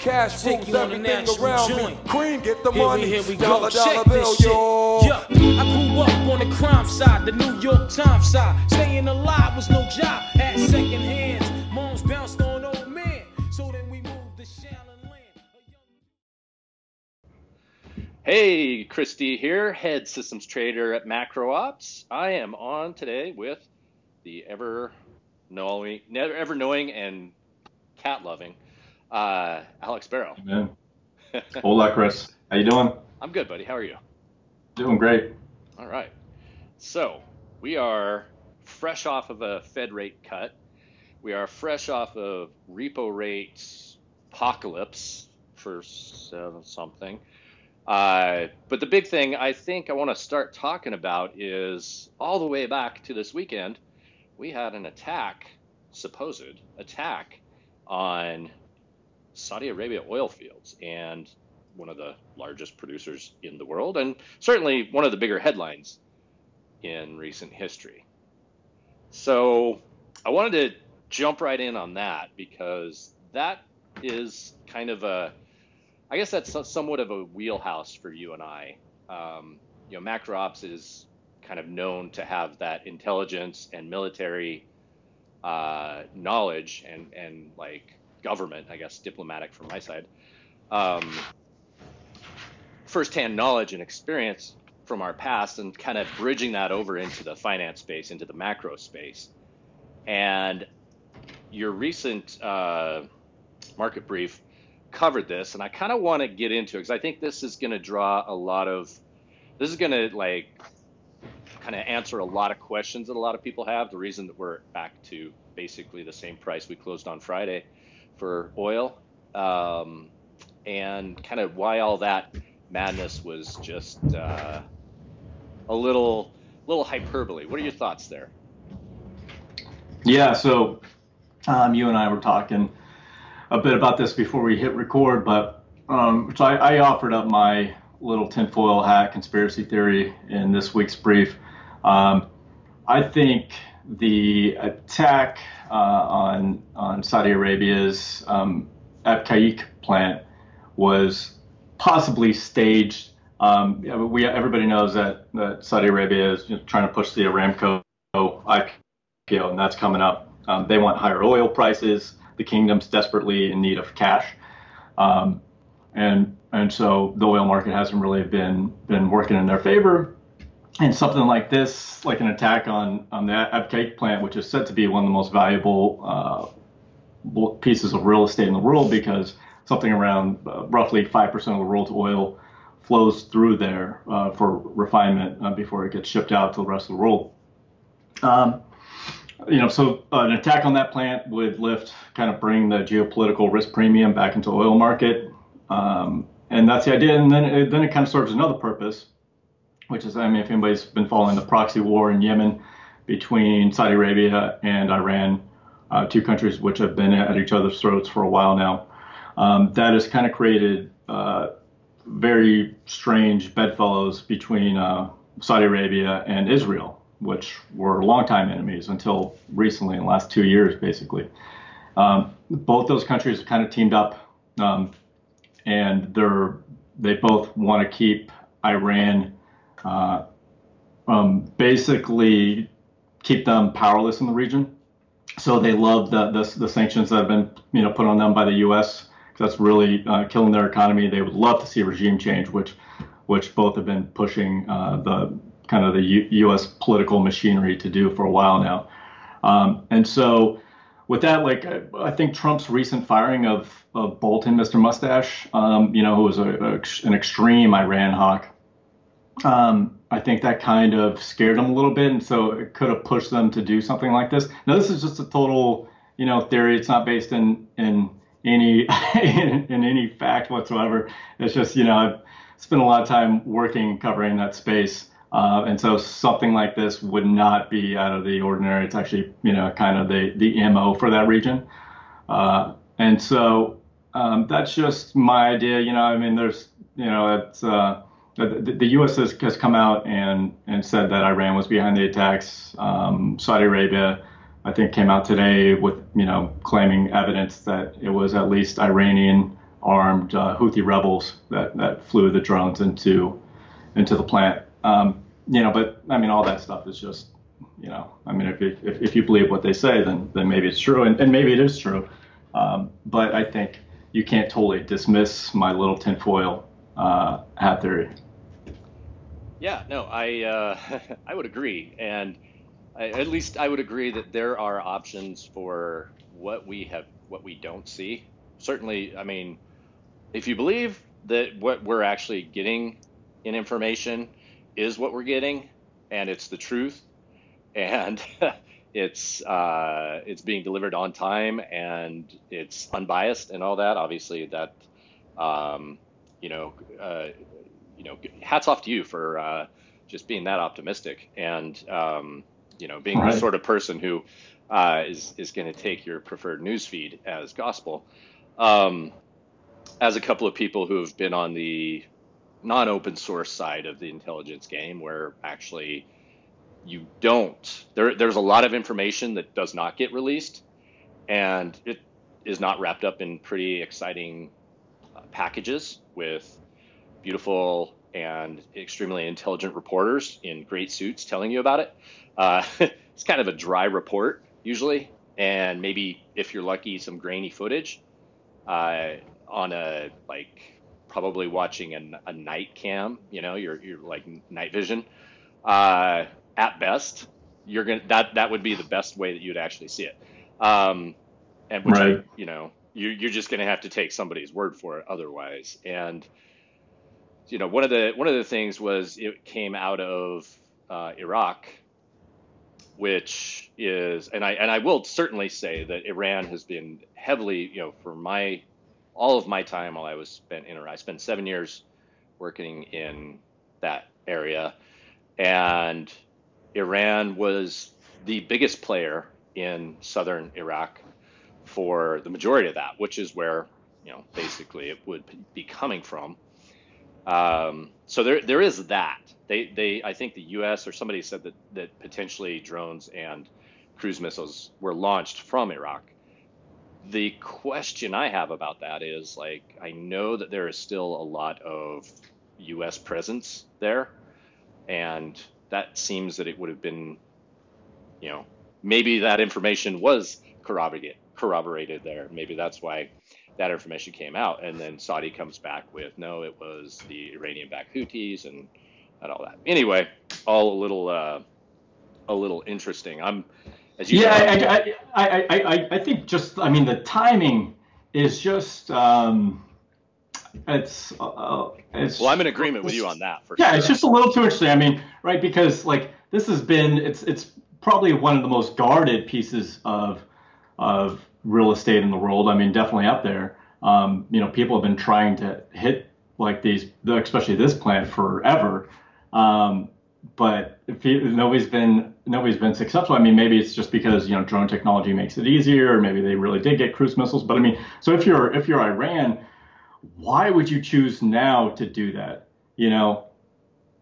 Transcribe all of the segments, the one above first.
Cash Take rules you on a everything around joint. me. Cream, get the Here we, money. here we dollar, go. dollar Check bill, this shit. yo. Yeah, I grew up on the crime side, the New York Times side. Staying alive was no job. Had second hands. Moms bounced on old men. So then we moved to Shaolin Land. Young- Hey, Chris D here, head systems trader at Macro Ops. I am on today with the ever knowing, never ever knowing and cat loving uh, Alex Barrow. Man. Hola, Chris. How you doing? I'm good, buddy. How are you? Doing great. All right. So we are fresh off of a Fed rate cut. We are fresh off of repo rates apocalypse for seven something. Uh, but the big thing I think I want to start talking about is all the way back to this weekend, we had an attack, supposed attack, on Saudi Arabia oil fields and one of the largest producers in the world, and certainly one of the bigger headlines in recent history. So I wanted to jump right in on that because that is kind of a, I guess that's somewhat of a wheelhouse for you and I. Um, you know, Macro Ops is kind of known to have that intelligence and military uh, knowledge and, and like government, I guess, diplomatic from my side, um, firsthand knowledge and experience from our past and kind of bridging that over into the finance space, into the macro space. And your recent uh, market brief covered this, and I kind of want to get into it because I think this is going to draw a lot of, this is going to like kind of answer a lot of questions that a lot of people have. The reason that we're back to basically the same price we closed on Friday for oil, um, and kind of why all that madness was just uh, a little, little hyperbole. What are your thoughts there? Yeah, so um, you and I were talking a bit about this before we hit record, but um, so I, I offered up my little tinfoil hat conspiracy theory in this week's brief. Um, I think the attack uh, on on Saudi Arabia's um, Abqaiq plant was possibly staged. Um, we everybody knows that, that Saudi Arabia is you know, trying to push the Aramco IPO, and that's coming up. Um, they want higher oil prices. The kingdom's desperately in need of cash, um, and and so the oil market hasn't really been been working in their favor. And something like this, like an attack on on the Abqaiq plant, which is said to be one of the most valuable uh, pieces of real estate in the world, because something around uh, roughly five percent of the world's oil flows through there uh, for refinement uh, before it gets shipped out to the rest of the world. Um, you know, so uh, an attack on that plant would lift, kind of bring the geopolitical risk premium back into the oil market, um, and that's the idea. And then it, then it kind of serves another purpose, which is, I mean, if anybody's been following the proxy war in Yemen between Saudi Arabia and Iran, uh, two countries which have been at each other's throats for a while now, um, that has kind of created uh, very strange bedfellows between uh, Saudi Arabia and Israel which were longtime enemies until recently, in the last two years, basically. Um, both those countries have kind of teamed up, um, and they're they both want to keep Iran, uh, um, basically keep them powerless in the region. So they love the, the, the sanctions that have been you know put on them by the U.S. That's really uh, killing their economy. They would love to see regime change, which which both have been pushing uh, the kind of the U- U.S. political machinery to do for a while now. Um, and so, with that, like I think Trump's recent firing of, of Bolton, Mr. Mustache, um, you know, who was a, a, an extreme Iran hawk, um, I think that kind of scared them a little bit, and so it could have pushed them to do something like this. Now, this is just a total, you know, theory. It's not based in in any in, in any fact whatsoever. It's just, you know, I've spent a lot of time working covering that space. Uh, and so something like this would not be out of the ordinary. It's actually, you know, kind of the, the MO for that region. Uh, and so um, that's just my idea. You know, I mean, there's, you know, it's, uh, the, the U.S. Has, has come out and, and said that Iran was behind the attacks. Um, Saudi Arabia, I think, came out today with, you know, claiming evidence that it was at least Iranian armed uh, Houthi rebels that, that flew the drones into into the plant. Um, you know, but I mean, all that stuff is just, you know, I mean, if, if, if you believe what they say, then then maybe it's true, and, and maybe it is true. Um, but I think you can't totally dismiss my little tinfoil uh, hat theory. Yeah, no, I uh, I would agree, and I, at least I would agree that there are options for what we have, what we don't see. Certainly, I mean, if you believe that what we're actually getting in information is what we're getting, and it's the truth, and it's uh, it's being delivered on time, and it's unbiased, and all that. Obviously, that um, you know, uh, you know, hats off to you for uh, just being that optimistic, and um, you know, being right. the sort of person who uh, is is going to take your preferred news feed as gospel. Um, as a couple of people who have been on the non-open source side of the intelligence game, where actually you don't there, there's a lot of information that does not get released, and it is not wrapped up in pretty exciting uh, packages with beautiful and extremely intelligent reporters in great suits telling you about it. Uh, it's kind of a dry report usually, and maybe if you're lucky, some grainy footage uh, on a like probably watching a, a night cam. You know, you're you're like night vision. Uh, at best, you're gonna that that would be the best way that you'd actually see it. Um, and which right. you know you're you're just gonna have to take somebody's word for it otherwise. And you know one of the one of the things was it came out of uh, Iraq which is, and I and I will certainly say that Iran has been heavily, you know, for my all of my time while I was spent in Iraq, I spent seven years working in that area, and Iran was the biggest player in southern Iraq for the majority of that, which is where you know basically it would be coming from. Um, so there there is that. They they I think the U.S. or somebody said that that potentially drones and cruise missiles were launched from Iraq. The question I have about that is like I know that there is still a lot of U.S. presence there, and that seems that it would have been, you know, maybe that information was corroborated corroborated there. Maybe that's why that information came out, and then Saudi comes back with no, it was the Iranian-backed Houthis and and all that. Anyway, all a little uh, a little interesting. I'm as you yeah, I, I, I, I, I think just I mean the timing is just um, it's uh, it's well I'm in agreement with you on that for yeah sure. it's just a little too interesting. I mean right because like this has been it's it's probably one of the most guarded pieces of of real estate in the world. I mean, definitely up there. Um, you know, people have been trying to hit like these, especially this plant, forever. Um, but you, nobody's been nobody's been successful. I mean, maybe it's just because you know drone technology makes it easier, or maybe they really did get cruise missiles. But I mean, so if you're if you're Iran, why would you choose now to do that? You know,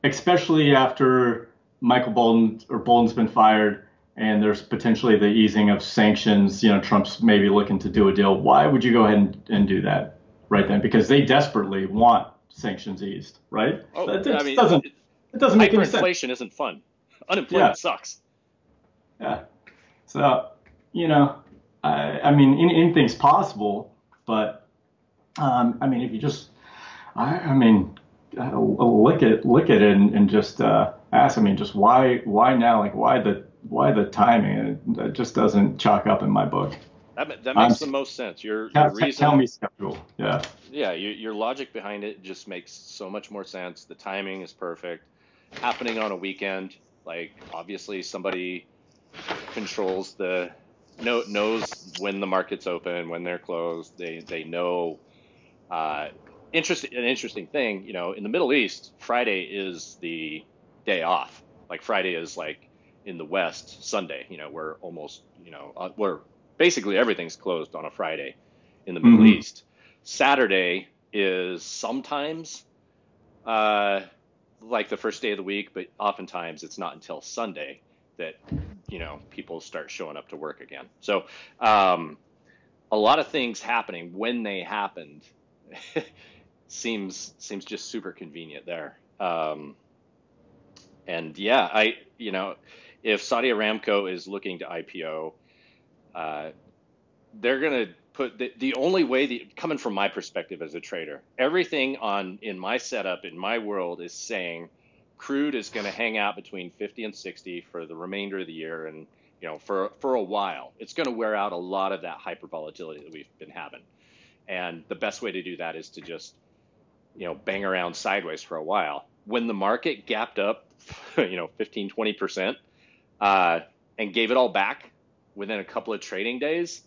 especially after Michael Bolton or Bolton's been fired and there's potentially the easing of sanctions. You know, Trump's maybe looking to do a deal. Why would you go ahead and, and do that right then? Because they desperately want sanctions eased, right? Oh, it, it I mean, doesn't it doesn't make any sense. Inflation isn't fun. Unemployment yeah. sucks. Yeah. So you know, I, I mean, anything's possible, but um, I mean, if you just, I, I mean, uh, look at look at it and, and just uh, ask. I mean, just why why now? Like, why the why the timing? It, just doesn't chalk up in my book. That, that makes the most sense. Your, your reason, tell me schedule. Yeah. Yeah, your, your logic behind it just makes so much more sense. The timing is perfect. Happening on a weekend, like obviously somebody controls the know, knows when the market's open, when they're closed. They they know. Uh, interesting an interesting thing, you know, in the Middle East, Friday is the day off. Like Friday is like in the West Sunday. You know, where almost you know uh, where basically everything's closed on a Friday in the Middle mm-hmm. East. Saturday is sometimes uh, like the first day of the week, but oftentimes it's not until Sunday that you know people start showing up to work again. So um, a lot of things happening when they happened seems seems just super convenient there. Um, and yeah, I you know, if Saudi Aramco is looking to IPO, uh, they're gonna put the, the only way the coming from my perspective as a trader, everything on in my setup in my world is saying crude is going to hang out between 50 and 60 for the remainder of the year and you know for for a while. It's going to wear out a lot of that hyper volatility that we've been having. And the best way to do that is to just you know bang around sideways for a while. When the market gapped up you know 15 20% uh, and gave it all back within a couple of trading days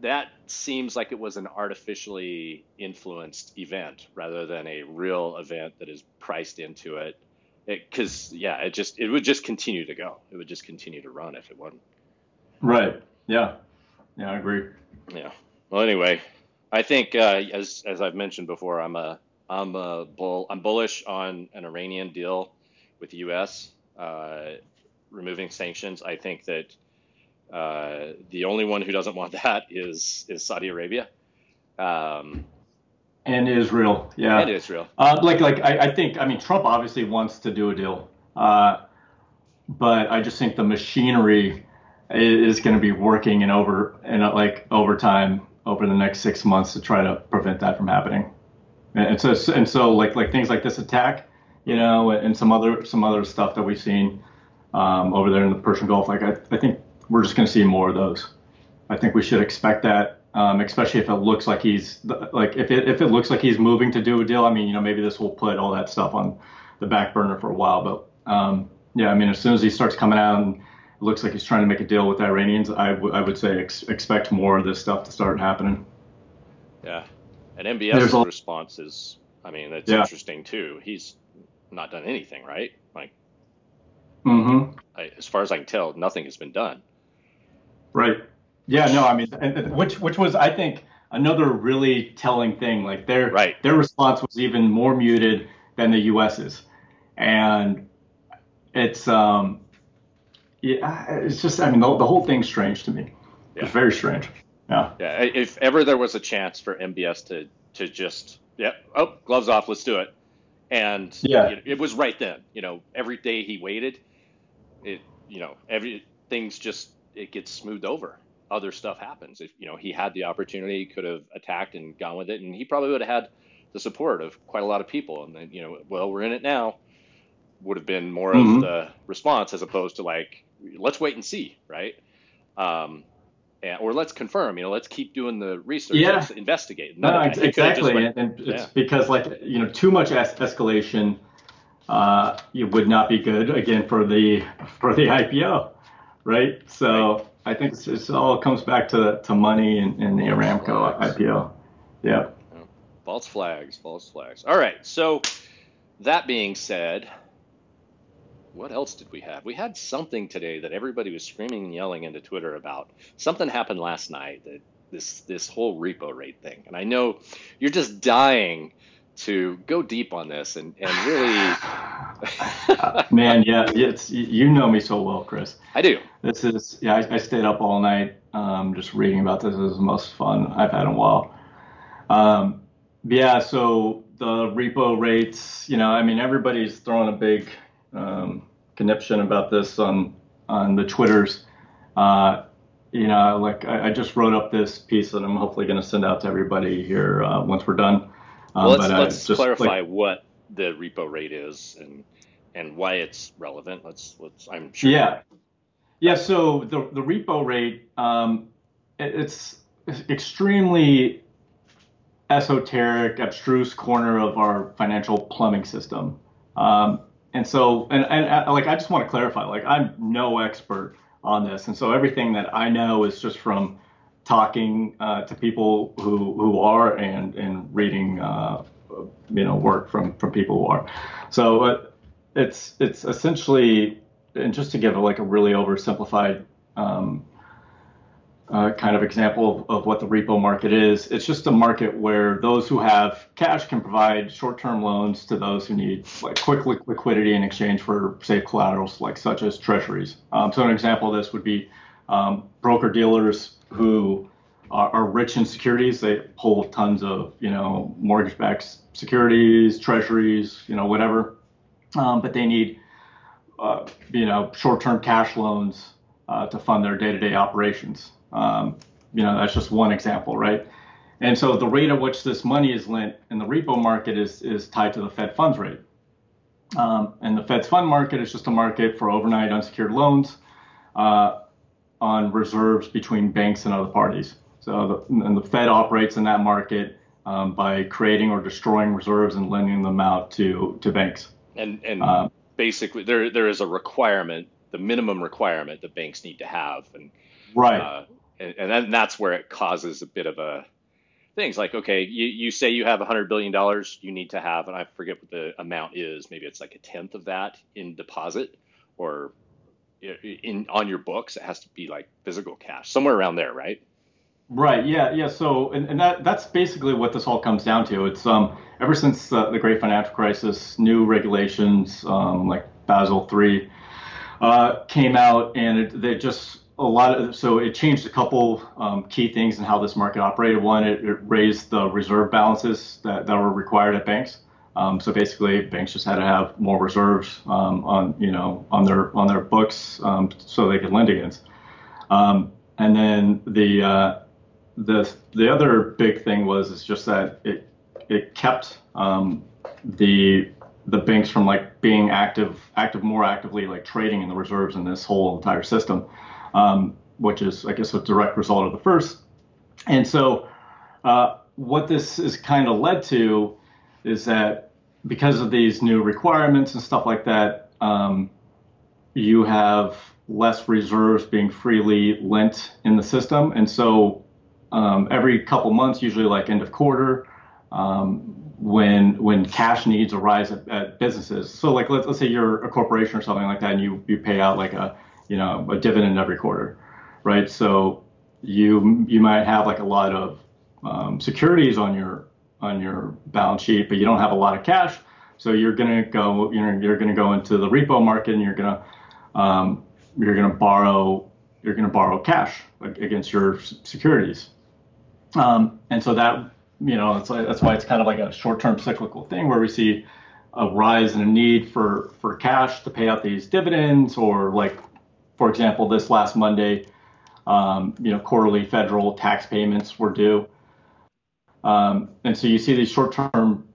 that seems like it was an artificially influenced event rather than a real event that is priced into it. Because yeah it just it would just continue to go. It would just continue to run if it wasn't. Right. Yeah. Yeah i agree. Yeah. Well anyway i think uh, as as i've mentioned before i'm a i'm a bull i'm bullish on an iranian deal with the us uh, removing sanctions i think that uh, the only one who doesn't want that is is Saudi Arabia. Um, and Israel, yeah. And Israel. Uh, like, like I, I, think, I mean, Trump obviously wants to do a deal, uh, but I just think the machinery is going to be working in over and like overtime over the next six months to try to prevent that from happening. And so, and so, like, like things like this attack, you know, and some other some other stuff that we've seen um, over there in the Persian Gulf. Like, I, I think we're just going to see more of those. I think we should expect that, um, especially if it looks like he's like if it if it looks like he's moving to do a deal. I mean, you know, maybe this will put all that stuff on the back burner for a while, but um, yeah, I mean, as soon as he starts coming out and it looks like he's trying to make a deal with the Iranians, I, w- I would say ex- expect more of this stuff to start happening. Yeah, and MBS's a- response is, I mean, it's yeah. interesting too. He's not done anything, right? Like, mm-hmm. I, as far as I can tell, nothing has been done. Right. Yeah. No. I mean, which which was I think another really telling thing. Like their right. their response was even more muted than the U.S.'s, and it's um yeah it's just I mean the, the whole thing's strange to me. Yeah. It's very strange. Yeah. Yeah. If ever there was a chance for MBS to to just yeah oh gloves off let's do it and yeah it, it was right then you know every day he waited it you know every things just it gets smoothed over. Other stuff happens. If you know he had the opportunity, he could have attacked and gone with it, and he probably would have had the support of quite a lot of people. And then you know, well, we're in it now. Would have been more mm-hmm. of the response as opposed to like, let's wait and see, right? Um, and, or let's confirm. You know, let's keep doing the research. Yeah. Let's investigate. None no, exactly. Went, and, it's yeah. because like you know, too much es- escalation uh, it would not be good again for the for the IPO right? So right. I think it's, it's, all comes back to to money and, and the Aramco flags. IPO. Yeah. False flags, false flags. All right. So that being said, what else did we have? We had something today that everybody was screaming and yelling into Twitter about. Something happened last night that this this whole repo rate thing. And I know you're just dying to go deep on this and, and really man yeah it's you know me so well chris. I do. This is yeah i, I stayed up all night um, just reading about this. Is the most fun i've had in a while. Um, yeah so the repo rates you know i mean everybody's throwing a big um, conniption about this on on the twitters. Uh, you know like I, I, just wrote up this piece that i'm hopefully going to send out to everybody here uh, once we're done um, well, let's, but, uh, let's clarify like, what the repo rate is and and why it's relevant. Let's let's I'm sure. Yeah, yeah. So the the repo rate, um, it's extremely esoteric, abstruse corner of our financial plumbing system. Um, and so, and, and, and uh, like, I just want to clarify, like, I'm no expert on this. And so everything that I know is just from talking uh, to people who who are and and reading uh, you know work from from people who are. So uh, it's it's essentially and just to give like a really oversimplified um, uh, kind of example of, of, what the repo market is. It's just a market where those who have cash can provide short-term loans to those who need like quick liquidity in exchange for safe collaterals, like such as treasuries. Um, so an example of this would be um, broker dealers who are, are rich in securities. They hold tons of you know mortgage-backed securities, treasuries, you know whatever, um, but they need uh, you know short-term cash loans uh, to fund their day-to-day operations. Um, you know that's just one example, right? And so the rate at which this money is lent in the repo market is is tied to the Fed funds rate. Um, and the Fed's fund market is just a market for overnight unsecured loans uh, on reserves between banks and other parties. So the, and the Fed operates in that market um, by creating or destroying reserves and lending them out to to banks. And and um, basically, there there is a requirement, the minimum requirement that banks need to have, and right, uh, and, and then that's where it causes a bit of a things like okay you, you say you have $100 billion you need to have and i forget what the amount is maybe it's like a tenth of that in deposit or in on your books it has to be like physical cash somewhere around there right right yeah yeah so and, and that that's basically what this all comes down to it's um ever since uh, the great financial crisis new regulations um, like basel 3 uh, came out and it, they just a lot of so it changed a couple um, key things in how this market operated. One, it, it raised the reserve balances that, that were required at banks. Um, so basically, banks just had to have more reserves um, on you know on their on their books um, so they could lend against. Um, and then the uh, the the other big thing was is just that it it kept um, the the banks from like being active active more actively like trading in the reserves in this whole entire system um, which is, I guess, a direct result of the first. And so, uh, what this has kind of led to is that because of these new requirements and stuff like that, um, you have less reserves being freely lent in the system. And so, um, every couple months, usually like end of quarter, um, when when cash needs arise at, at businesses. So like let's, let's say you're a corporation or something like that, and you you pay out like a you know a dividend every quarter, right? So you you might have like a lot of um, securities on your on your balance sheet, but you don't have a lot of cash. So you're gonna go you're you're gonna go into the repo market and you're gonna um, you're gonna borrow you're gonna borrow cash against your securities. Um, and so that you know like, that's why it's kind of like a short-term cyclical thing where we see a rise in a need for for cash to pay out these dividends or like for example, this last Monday, um, you know, quarterly federal tax payments were due. Um, and so you see these short-term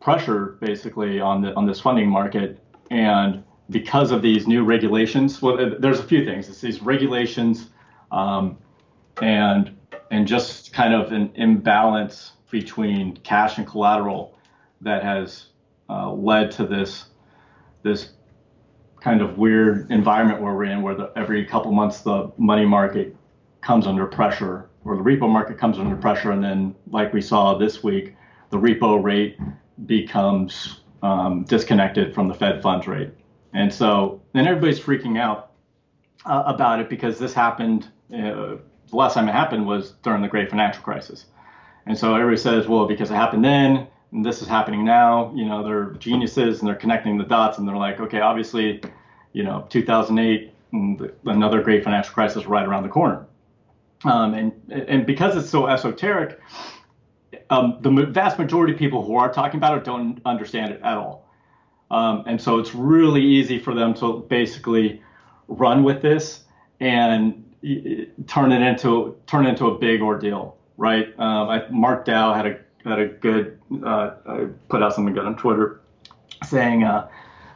pressure basically on the on this funding market, and because of these new regulations, well, there's a few things. It's these regulations, um, and and just kind of an imbalance between cash and collateral that has uh, led to this this kind of weird environment where we're in, where the, every couple months the money market comes under pressure, or the repo market comes under pressure, and then, like we saw this week, the repo rate becomes um, disconnected from the Fed funds rate, and so then everybody's freaking out uh, about it because this happened. Uh, the last time it happened was during the Great Financial Crisis, and so everybody says, well, because it happened then, and this is happening now. You know, they're geniuses and they're connecting the dots and they're like, okay, obviously, you know, 2008, another great financial crisis right around the corner. Um, and and because it's so esoteric, um, the vast majority of people who are talking about it don't understand it at all. Um, and so it's really easy for them to basically run with this and turn it into turn it into a big ordeal, right? Um, I, Mark Dow had a had a good uh, put out something good on Twitter saying uh,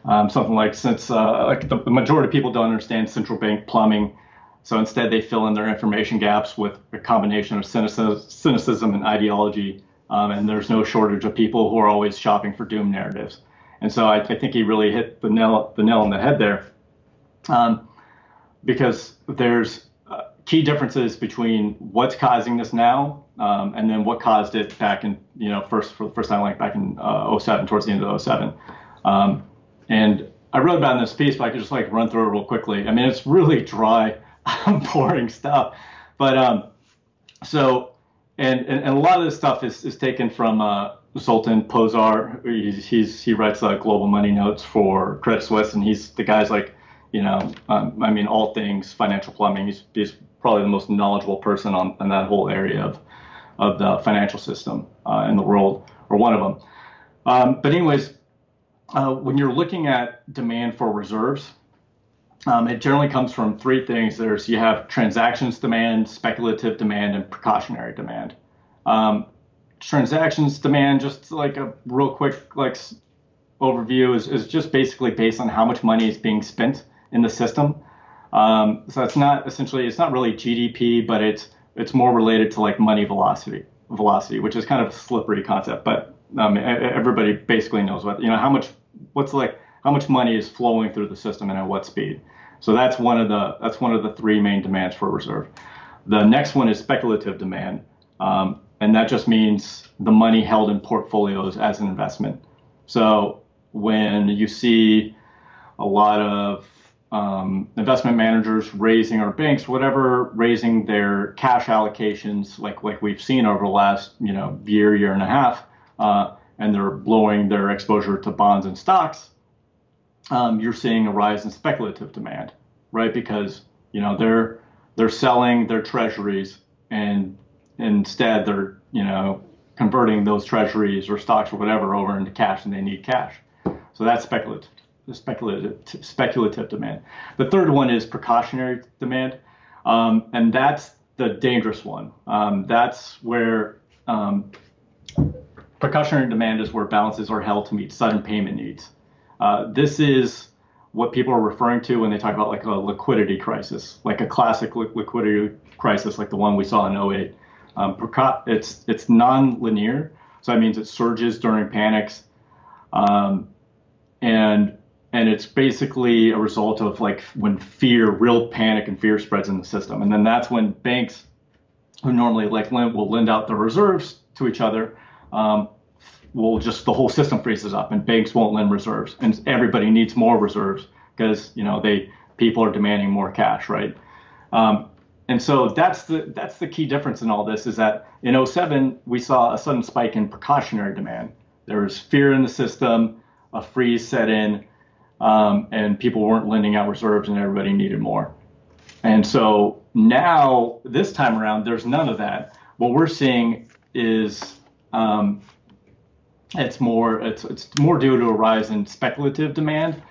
um, something like since uh, like the majority of people don't understand central bank plumbing, so instead they fill in their information gaps with a combination of cynicism and ideology, um, and there's no shortage of people who are always shopping for doom narratives. And so I, I think he really hit the nail the nail on the head there, um, because there's uh, key differences between what's causing this now um, and then what caused it back in, you know, first for the first time, like back in uh, 07, towards the end of 07. Um, and I wrote about in this piece, but I could just like run through it real quickly. I mean, it's really dry, boring stuff. But um, so, and, and, and, a lot of this stuff is, is taken from uh, Zoltan Pozsar. He's, he's, he writes uh, global money notes for Credit Suisse, and he's the guy's like, you know, um, I mean, all things financial plumbing. He's, he's probably the most knowledgeable person on, on that whole area of of the financial system uh, in the world, or one of them. Um, but anyways, uh, when you're looking at demand for reserves, um, it generally comes from three things. There's you have transactions demand, speculative demand, and precautionary demand. Um, transactions demand, just like a real quick like overview, is, is just basically based on how much money is being spent in the system. Um, so it's not essentially it's not really GDP, but it's it's more related to like money velocity velocity, which is kind of a slippery concept, but um, everybody basically knows what you know how much what's like how much money is flowing through the system and at what speed. So that's one of the that's one of the three main demands for reserve. The next one is speculative demand, um, and that just means the money held in portfolios as an investment. So when you see a lot of um, investment managers raising or banks, whatever, raising their cash allocations, like like we've seen over the last you know year, year and a half, uh, and they're blowing their exposure to bonds and stocks. Um, you're seeing a rise in speculative demand, right? Because you know they're they're selling their treasuries, and instead they're you know converting those treasuries or stocks or whatever over into cash, and they need cash. So that's speculative speculative speculative demand. The third one is precautionary demand, um, and that's the dangerous one. Um, that's where um, precautionary demand is where balances are held to meet sudden payment needs. Uh, this is what people are referring to when they talk about like a liquidity crisis, like a classic li- liquidity crisis, like the one we saw in 08. Um, it's it's non-linear, so that means it surges during panics, um, and and it's basically a result of like when fear, real panic and fear spreads in the system, and then that's when banks, who normally like lend, will lend out their reserves to each other, um, will just the whole system freezes up, and banks won't lend reserves, and everybody needs more reserves because you know they people are demanding more cash, right? Um, and so that's the that's the key difference in all this is that in 07 we saw a sudden spike in precautionary demand. There was fear in the system, a freeze set in um, and people weren't lending out reserves and everybody needed more. And so now, this time around, there's none of that. What we're seeing is um, it's more it's it's more due to a rise in speculative demand,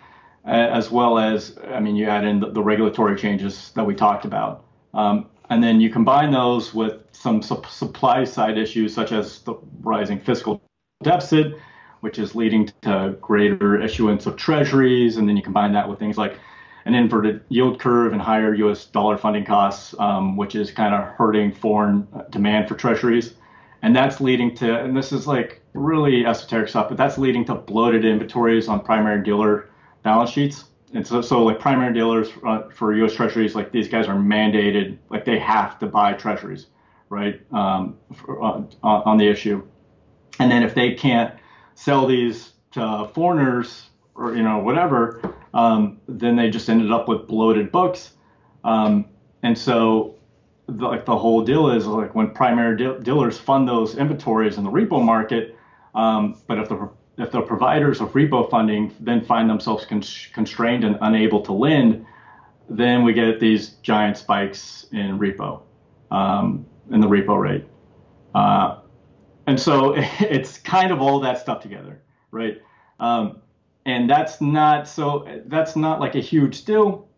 uh, as well as I mean you add in the, the regulatory changes that we talked about, um, and then you combine those with some su- supply side issues such as the rising fiscal deficit which is leading to greater issuance of treasuries. And then you combine that with things like an inverted yield curve and higher US dollar funding costs, um, which is kind of hurting foreign demand for treasuries. And that's leading to, and this is like really esoteric stuff, but that's leading to bloated inventories on primary dealer balance sheets. And so, so like primary dealers uh, for U.S. Treasuries, like these guys are mandated, like they have to buy Treasuries, right, um, for, uh, on the issue. And then if they can't sell these to foreigners or you know whatever, um, then they just ended up with bloated books. Um, and so, the, like the whole deal is like when primary de- dealers fund those inventories in the repo market, um, but if the if the providers of repo funding then find themselves con- constrained and unable to lend, then we get these giant spikes in repo, um, in the repo rate. Uh, and so it's kind of all that stuff together, right? Um, and that's not so that's not like a huge deal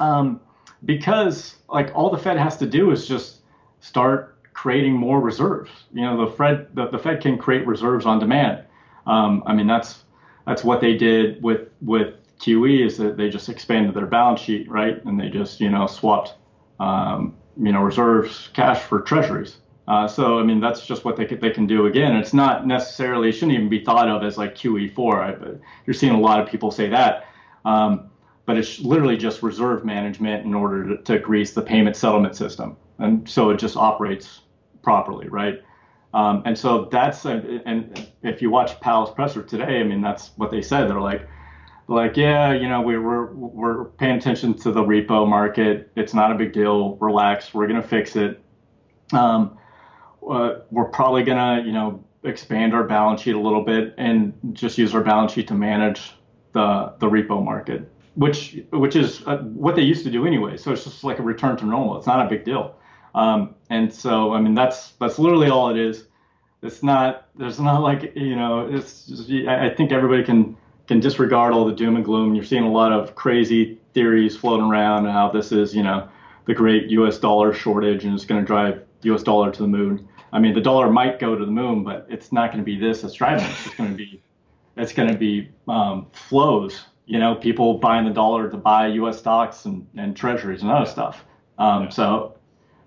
um, because like all the Fed has to do is just start creating more reserves. You know, the Fed the, the Fed can create reserves on demand. Um, I mean, that's that's what they did with with QE is that they just expanded their balance sheet, right? And they just you know swapped um, you know reserves cash for treasuries. Uh, so I mean that's just what they can, they can do. Again, it's not necessarily it shouldn't even be thought of as like QE4. Right? You're seeing a lot of people say that, um, but it's literally just reserve management in order to, to, grease the payment settlement system, and so it just operates properly, right? Um, and so that's and if you watch Powell's presser today, I mean that's what they said. They're like, like yeah, you know we, we're we're paying attention to the repo market. It's not a big deal. Relax. We're gonna fix it. Um, uh, we're probably gonna, you know, expand our balance sheet a little bit and just use our balance sheet to manage the the repo market. Which which is uh, what they used to do anyway. So it's just like a return to normal. It's not a big deal. Um, and so I mean that's that's literally all it is. It's not there's not like you know it's just, I think everybody can can disregard all the doom and gloom. You're seeing a lot of crazy theories floating around how this is you know the great U.S. dollar shortage and it's going to drive U.S. dollar to the moon. I mean the dollar might go to the moon, but it's not going to be this that's driving it. It's going to be it's going to be um, flows. You know, people buying the dollar to buy U.S. stocks and, and treasuries and other stuff. Um, so,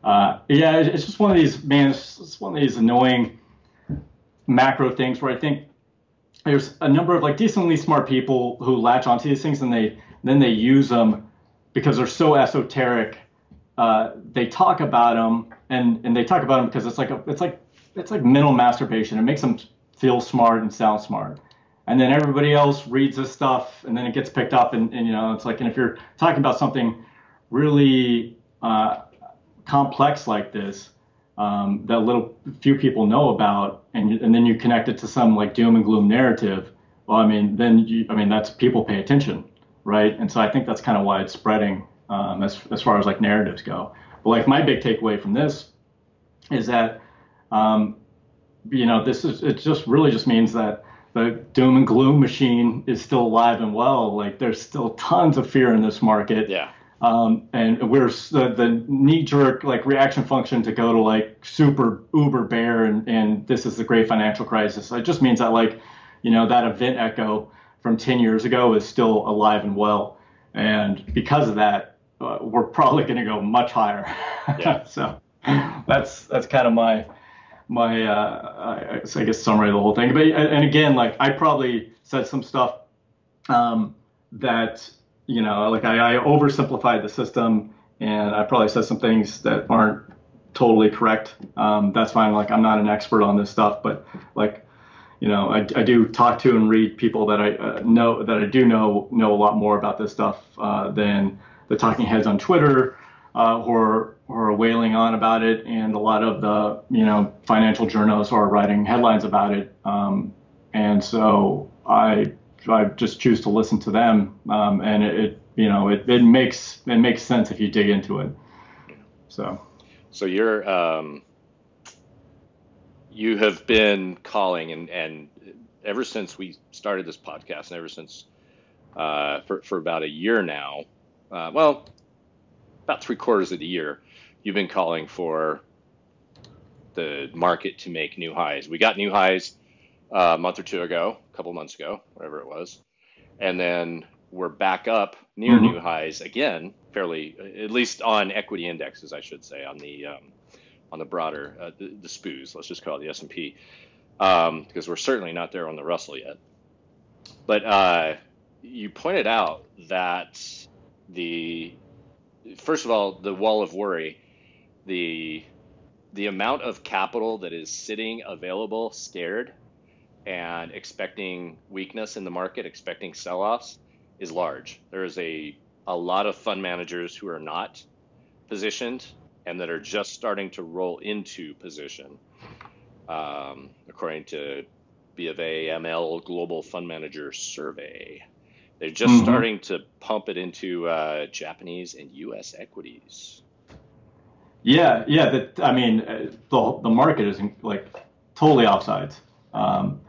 uh, yeah, it's just one of these, man, it's, it's one of these annoying macro things where I think there's a number of like decently smart people who latch onto these things and they then they use them because they're so esoteric. Uh, they talk about them and and they talk about them because it's like a, it's like it's like mental masturbation. It makes them feel smart and sound smart and then everybody else reads this stuff and then it gets picked up and, and you know it's like and if you're talking about something really uh, complex like this um, that little few people know about and, and then you connect it to some like doom and gloom narrative well i mean then you, i mean that's people pay attention right? And so i think that's kind of why it's spreading um, as, as far as like narratives go. But like my big takeaway from this is that um, you know this is it just really just means that the doom and gloom machine is still alive and well. Like there's still tons of fear in this market. Yeah. Um, and we're the, the knee jerk like reaction function to go to like super uber bear and, and this is the great financial crisis. It just means that like, you know, that event echo from 10 years ago is still alive and well. And because of that, uh, we're probably going to go much higher. Yeah. so that's, that's kind of my, my uh, I, I guess summary of the whole thing. But and again, like I probably said some stuff um, that you know, like I, I oversimplified the system, and I probably said some things that aren't totally correct. Um, that's fine. Like I'm not an expert on this stuff, but like you know, I, I do talk to and read people that I uh, know that I do know know a lot more about this stuff uh, than the talking heads on Twitter uh, who are who are wailing on about it, and a lot of the you know financial journalists are writing headlines about it. Um, and so I I just choose to listen to them, um, and it, it, you know it, it makes it makes sense if you dig into it. So. So you're um, you have been calling and and ever since we started this podcast and ever since uh, for for about a year now. Uh, well, about three quarters of the year, you've been calling for the market to make new highs. We got new highs uh, a month or two ago, a couple months ago, whatever it was, and then we're back up near mm-hmm. new highs again, fairly, at least on equity indexes, I should say, on the um, on the broader uh, the, the SPOOs. Let's just call it the S and P, um, because we're certainly not there on the Russell yet. But uh, you pointed out that the first of all, the wall of worry, the the amount of capital that is sitting available, scared, and expecting weakness in the market, expecting sell-offs, is large. There is a a lot of fund managers who are not positioned and that are just starting to roll into position, um, according to B of A ML Global Fund Manager Survey. They're just mm-hmm. starting to pump it into uh, Japanese and U.S. equities. Yeah, yeah. That I mean, uh, the the market is like totally offsides. Um,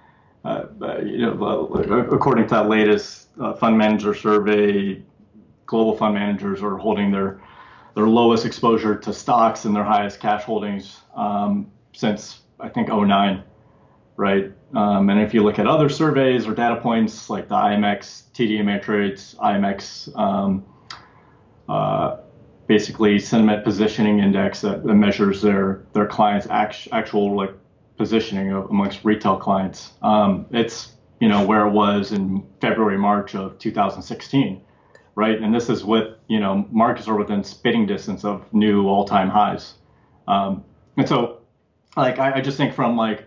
uh, you know, according to that latest uh, fund manager survey, global fund managers are holding their their lowest exposure to stocks and their highest cash holdings um, since I think 09 right? Um, and if you look at other surveys or data points like the IMX TD Ameritrade's IMX, um, uh, basically sentiment positioning index that, that, measures their their clients' act, actual like positioning of, amongst retail clients. Um, it's you know where it was in February March of 2016, right? And this is with you know markets are within spitting distance of new all-time highs, um, and so like I, I just think from like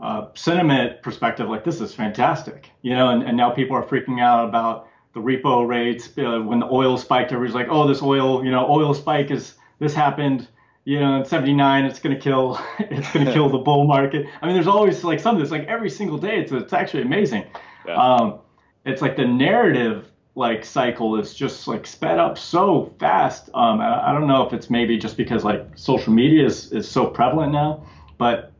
uh, sentiment perspective, like this is fantastic, you know, and, and now people are freaking out about the repo rates. Uh, when the oil spiked, everybody's like, oh, this oil, you know, oil spike is, this happened, you know, in 79, it's going to kill, it's going to kill the bull market. I mean, there's always like some of this, like every single day, it's, it's actually amazing. Yeah. Um, it's like the narrative like cycle is just like sped up so fast. Um, I, I don't know if it's maybe just because like social media is, is so prevalent now, but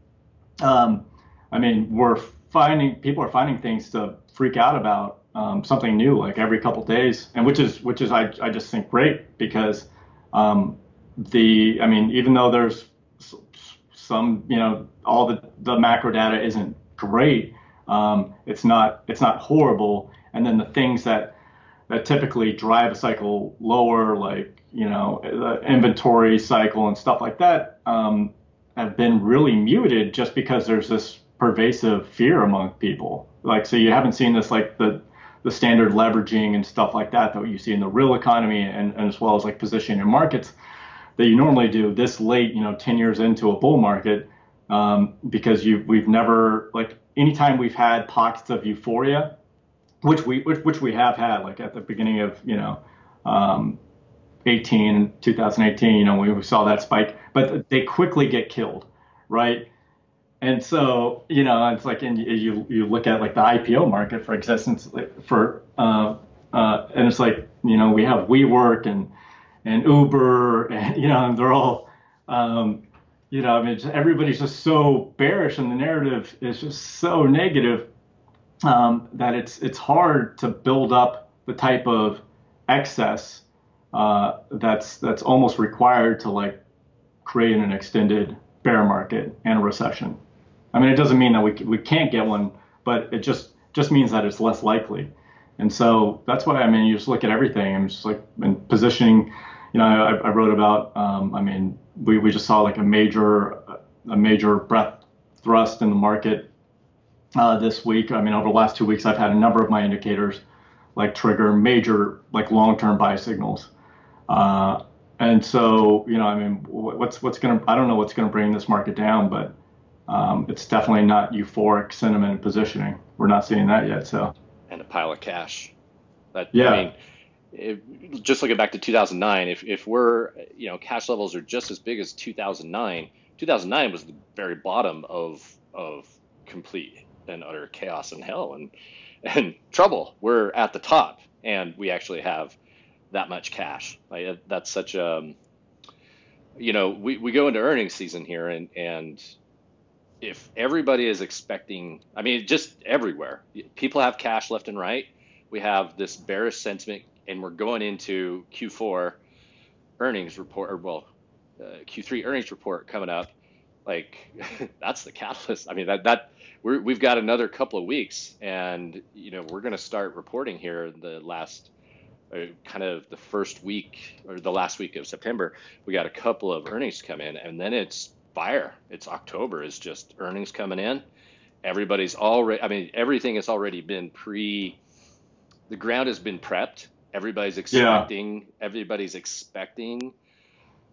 um, I mean, we're finding people are finding things to freak out about um, something new like every couple days, and which is which is I, I just think great because um, the I mean even though there's some you know all the the macro data isn't great, um, it's not it's not horrible, and then the things that that typically drive a cycle lower, like you know the inventory cycle and stuff like that, um, have been really muted just because there's this pervasive fear among people. Like, so you haven't seen this like the the standard leveraging and stuff like that that you see in the real economy and, and as well as like positioning in markets that you normally do this late, you know, 10 years into a bull market, um, because you we've never like anytime we've had pockets of euphoria, which we which, which we have had like at the beginning of you know um, 18 2018, you know, we saw that spike, but they quickly get killed, right? And so, you know, it's like, and you you look at like the IPO market for existence for, uh, uh, and it's like, you know, we have WeWork and and Uber, and you know, and they're all, um, you know, I mean, everybody's just so bearish, and the narrative is just so negative um, that it's it's hard to build up the type of excess uh, that's that's almost required to like create an extended bear market and a recession. I mean, it doesn't mean that we we can't get one, but it just just means that it's less likely. And so that's why I mean, you just look at everything. I'm just like in positioning. You know, I, I wrote about. Um, I mean, we, we just saw like a major a major breadth thrust in the market uh, this week. I mean, over the last two weeks, I've had a number of my indicators like trigger major like long-term buy signals. Uh, and so, you know, I mean, what's what's going to I don't know what's going to bring this market down, but um, it's definitely not euphoric sentiment positioning. We're not seeing that yet. So. And a pile of cash. That yeah. I mean, if, just looking back to 2009, if if we're you know cash levels are just as big as 2009, 2009 was the very bottom of of complete and utter chaos and hell and and trouble. We're at the top, and we actually have that much cash. Like that's such a, you know, we, we go into earnings season here and, and if everybody is expecting, I mean, just everywhere, people have cash left and right. We have this bearish sentiment and we're going into Q4 earnings report, or well, uh, Q3 earnings report coming up. Like that's the catalyst. I mean, that, that we have got another couple of weeks and, you know, we're going to start reporting here the last uh, kind of the first week or the last week of September, we got a couple of earnings come in, and then it's fire. It's October. It's just earnings coming in. Everybody's already. I mean, everything has already been pre. The ground has been prepped. Everybody's expecting. Yeah. Everybody's expecting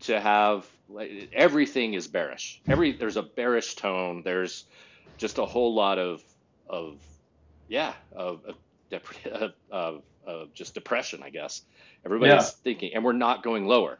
to have. Like, everything is bearish. Every there's a bearish tone. There's just a whole lot of of yeah of, of, of of just depression, I guess. Everybody's yeah. thinking, and we're not going lower.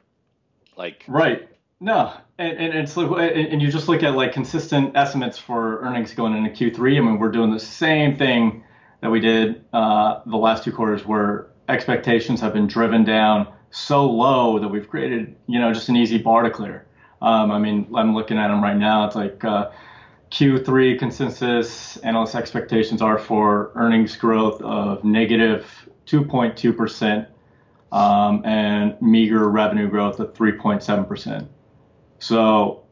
Like right. No, and, and it's and you just look at like consistent estimates for earnings going into Q3. I mean, we're doing the same thing that we did uh, the last two quarters, where expectations have been driven down so low that we've created, you know, just an easy bar to clear. Um, I mean, I'm looking at them right now. It's like uh, Q3 consensus analyst expectations are for earnings growth of negative 2.2%, um, and meager revenue growth of 3.7%. So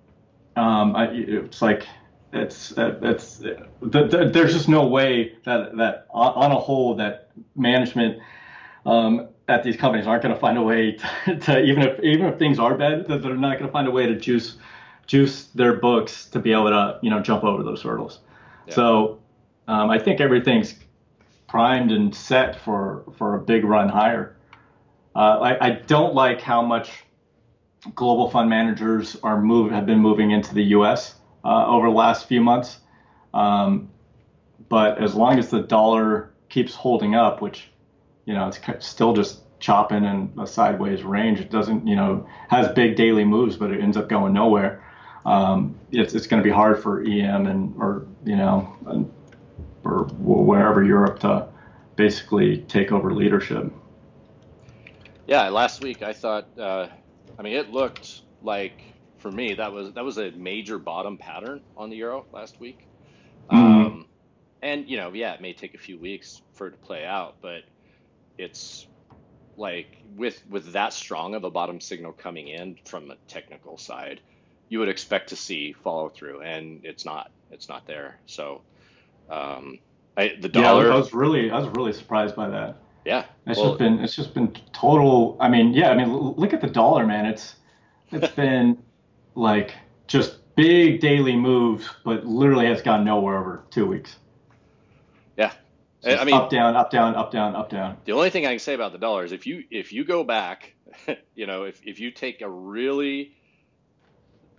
um, I, it's like it's it's there's just no way that that on a whole that management um, at these companies aren't going to find a way to, to, even if even if things are bad that they're not going to find a way to juice juice their books to be able to you know jump over those hurdles. Yeah. So um, I think everything's primed and set for for a big run higher. Uh, I, I, don't like how much global fund managers are move have been moving into the U.S. Uh, over the last few months. Um, but as long as the dollar keeps holding up, which you know it's still just chopping in a sideways range, it doesn't you know has big daily moves, but it ends up going nowhere. Um, it's it's going to be hard for EM and or you know or wherever Europe to basically take over leadership. Yeah, last week I thought, uh, I mean, it looked like for me that was that was a major bottom pattern on the euro last week. Mhm. Um, and you know, yeah, it may take a few weeks for it to play out, but it's like with with that strong of a bottom signal coming in from a technical side, you would expect to see follow through, and it's not. It's not there. So um, I, the Yeah, dollar, I was really I was really surprised by that. Yeah, It's well, just been it's just been total. I mean, yeah. I mean, look at the dollar, man. It's it's been like just big daily moves, but literally has gone nowhere over two weeks. yeah. I, Just I mean, up down, up down, up down, up down. The only thing I can say about the dollar is if you if you go back, you know, if if you take a really,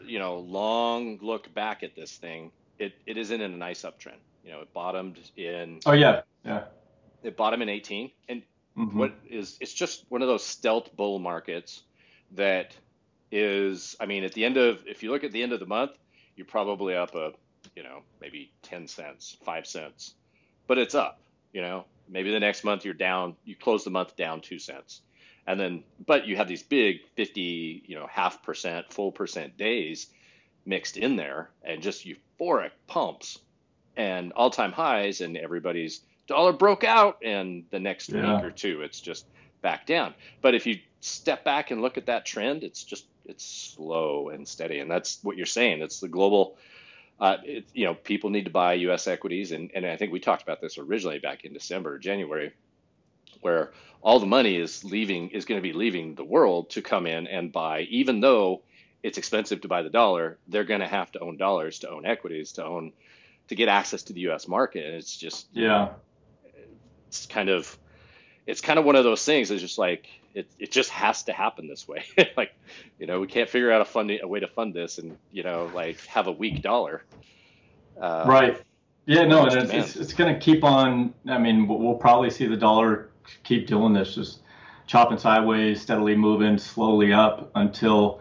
you know, long look back at this thing, it, it is in a nice uptrend. You know, it bottomed in Oh yeah, yeah. It bottomed in 18, and Mhm. what is it's just one of those stealth bull markets that is, I mean, at the end of if you look at the end of the month, you're probably up a, you know, maybe 10 cents, five cents, but it's up. You know, maybe the next month you're down, you close the month down two cents, and then but you have these big 50, you know, half percent, full percent days mixed in there, and just euphoric pumps and all-time highs, and everybody's dollar broke out, and the next Yeah. week or two it's just back down. But if you step back and look at that trend, it's just it's slow and steady, and that's what you're saying. It's the global. Uh, it, you know, people need to buy U.S. equities, and, and I think we talked about this originally back in December, January, where all the money is leaving is going to be leaving the world to come in and buy, even though it's expensive to buy the dollar, they're going to have to own dollars to own equities to own to get access to the U.S. market, and it's just Yeah, it's kind of it's kind of one of those things. It's just like it, it just has to happen this way. like, you know, we can't figure out a funding a way to fund this, and you know, like have a weak dollar. Uh, right. Yeah, no, and it's, it's, it's going to keep on. I mean, we'll we'll probably see the dollar keep doing this, just chopping sideways, steadily moving slowly up until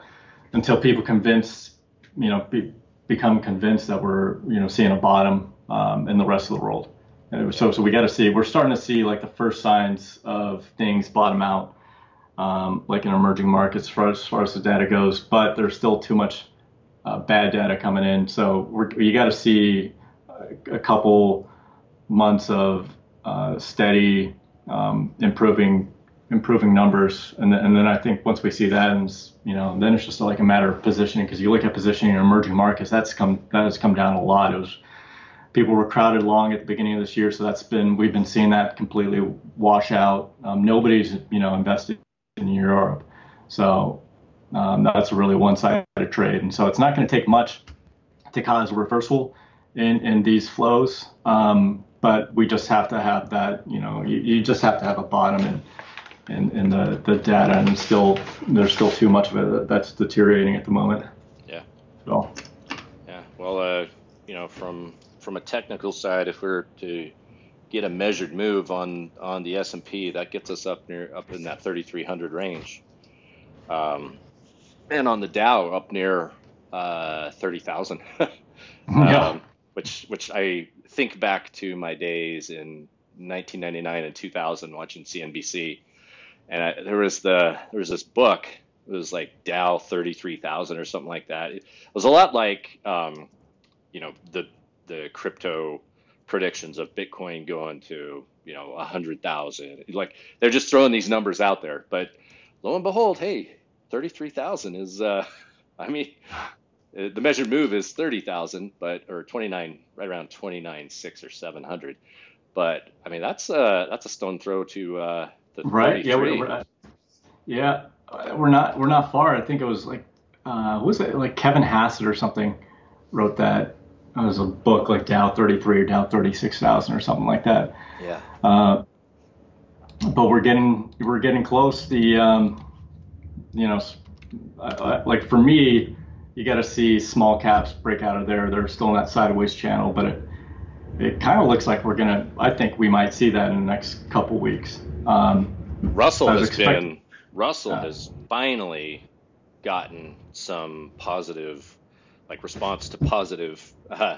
until people convince, you know, be, become convinced that we're, you know, seeing a bottom um, in the rest of the world. And so, so we got to see. We're starting to see like the first signs of things bottom out, um, like in emerging markets, as far as, far as the data goes. But there's still too much uh, bad data coming in. So you got to see a, a couple months of uh, steady um, improving improving numbers, and then, and then I think once we see that, and you know, then it's just like a matter of positioning. Because you look at positioning in emerging markets, that's come that has come down a lot. It was people were crowded long at the beginning of this year, so that's been we've been seeing that completely wash out. Um, nobody's you know invested in Europe, so um, that's really one-sided trade, and so it's not going to take much to cause a reversal in in these flows. Um, but we just have to have that, you know, you, you just have to have a bottom in in, in the, the data, and still there's still too much of it that's deteriorating at the moment. Yeah. So Yeah. Well, uh, you know, from from a technical side, if we're to get a measured move on on the S and P, that gets us up near up in that 3,300 range, um, and on the Dow up near uh, 30,000. yeah, um, which which I think back to my days in 1999 and 2000 watching CNBC, and I, there was the there was this book. It was like Dow 33,000 or something like that. It was a lot like, um, you know, the the crypto predictions of Bitcoin going to you know a 100,000. Like they're just throwing these numbers out there, but lo and behold, hey, 33,000 is, uh, I mean, uh, the measured move is 30,000, but or 29, right around 29, six or 700. But I mean, that's uh that's a stone throw to uh, right. Yeah, we're, we're yeah uh, we're not we're not far. I think it was like uh, what was it like Kevin Hassett or something wrote that. It was a book like Dow 33 or Dow 36,000 or something like that. yeah, Uh, but we're getting we're getting close. The um, you know, I- I- like for me, you got to see small caps break out of there. They're still in that sideways channel, but it it kind of looks like we're gonna. I think we might see that in the next couple weeks. Um, Russell has expect- been Russell Uh, has finally gotten some positive like response to positive uh,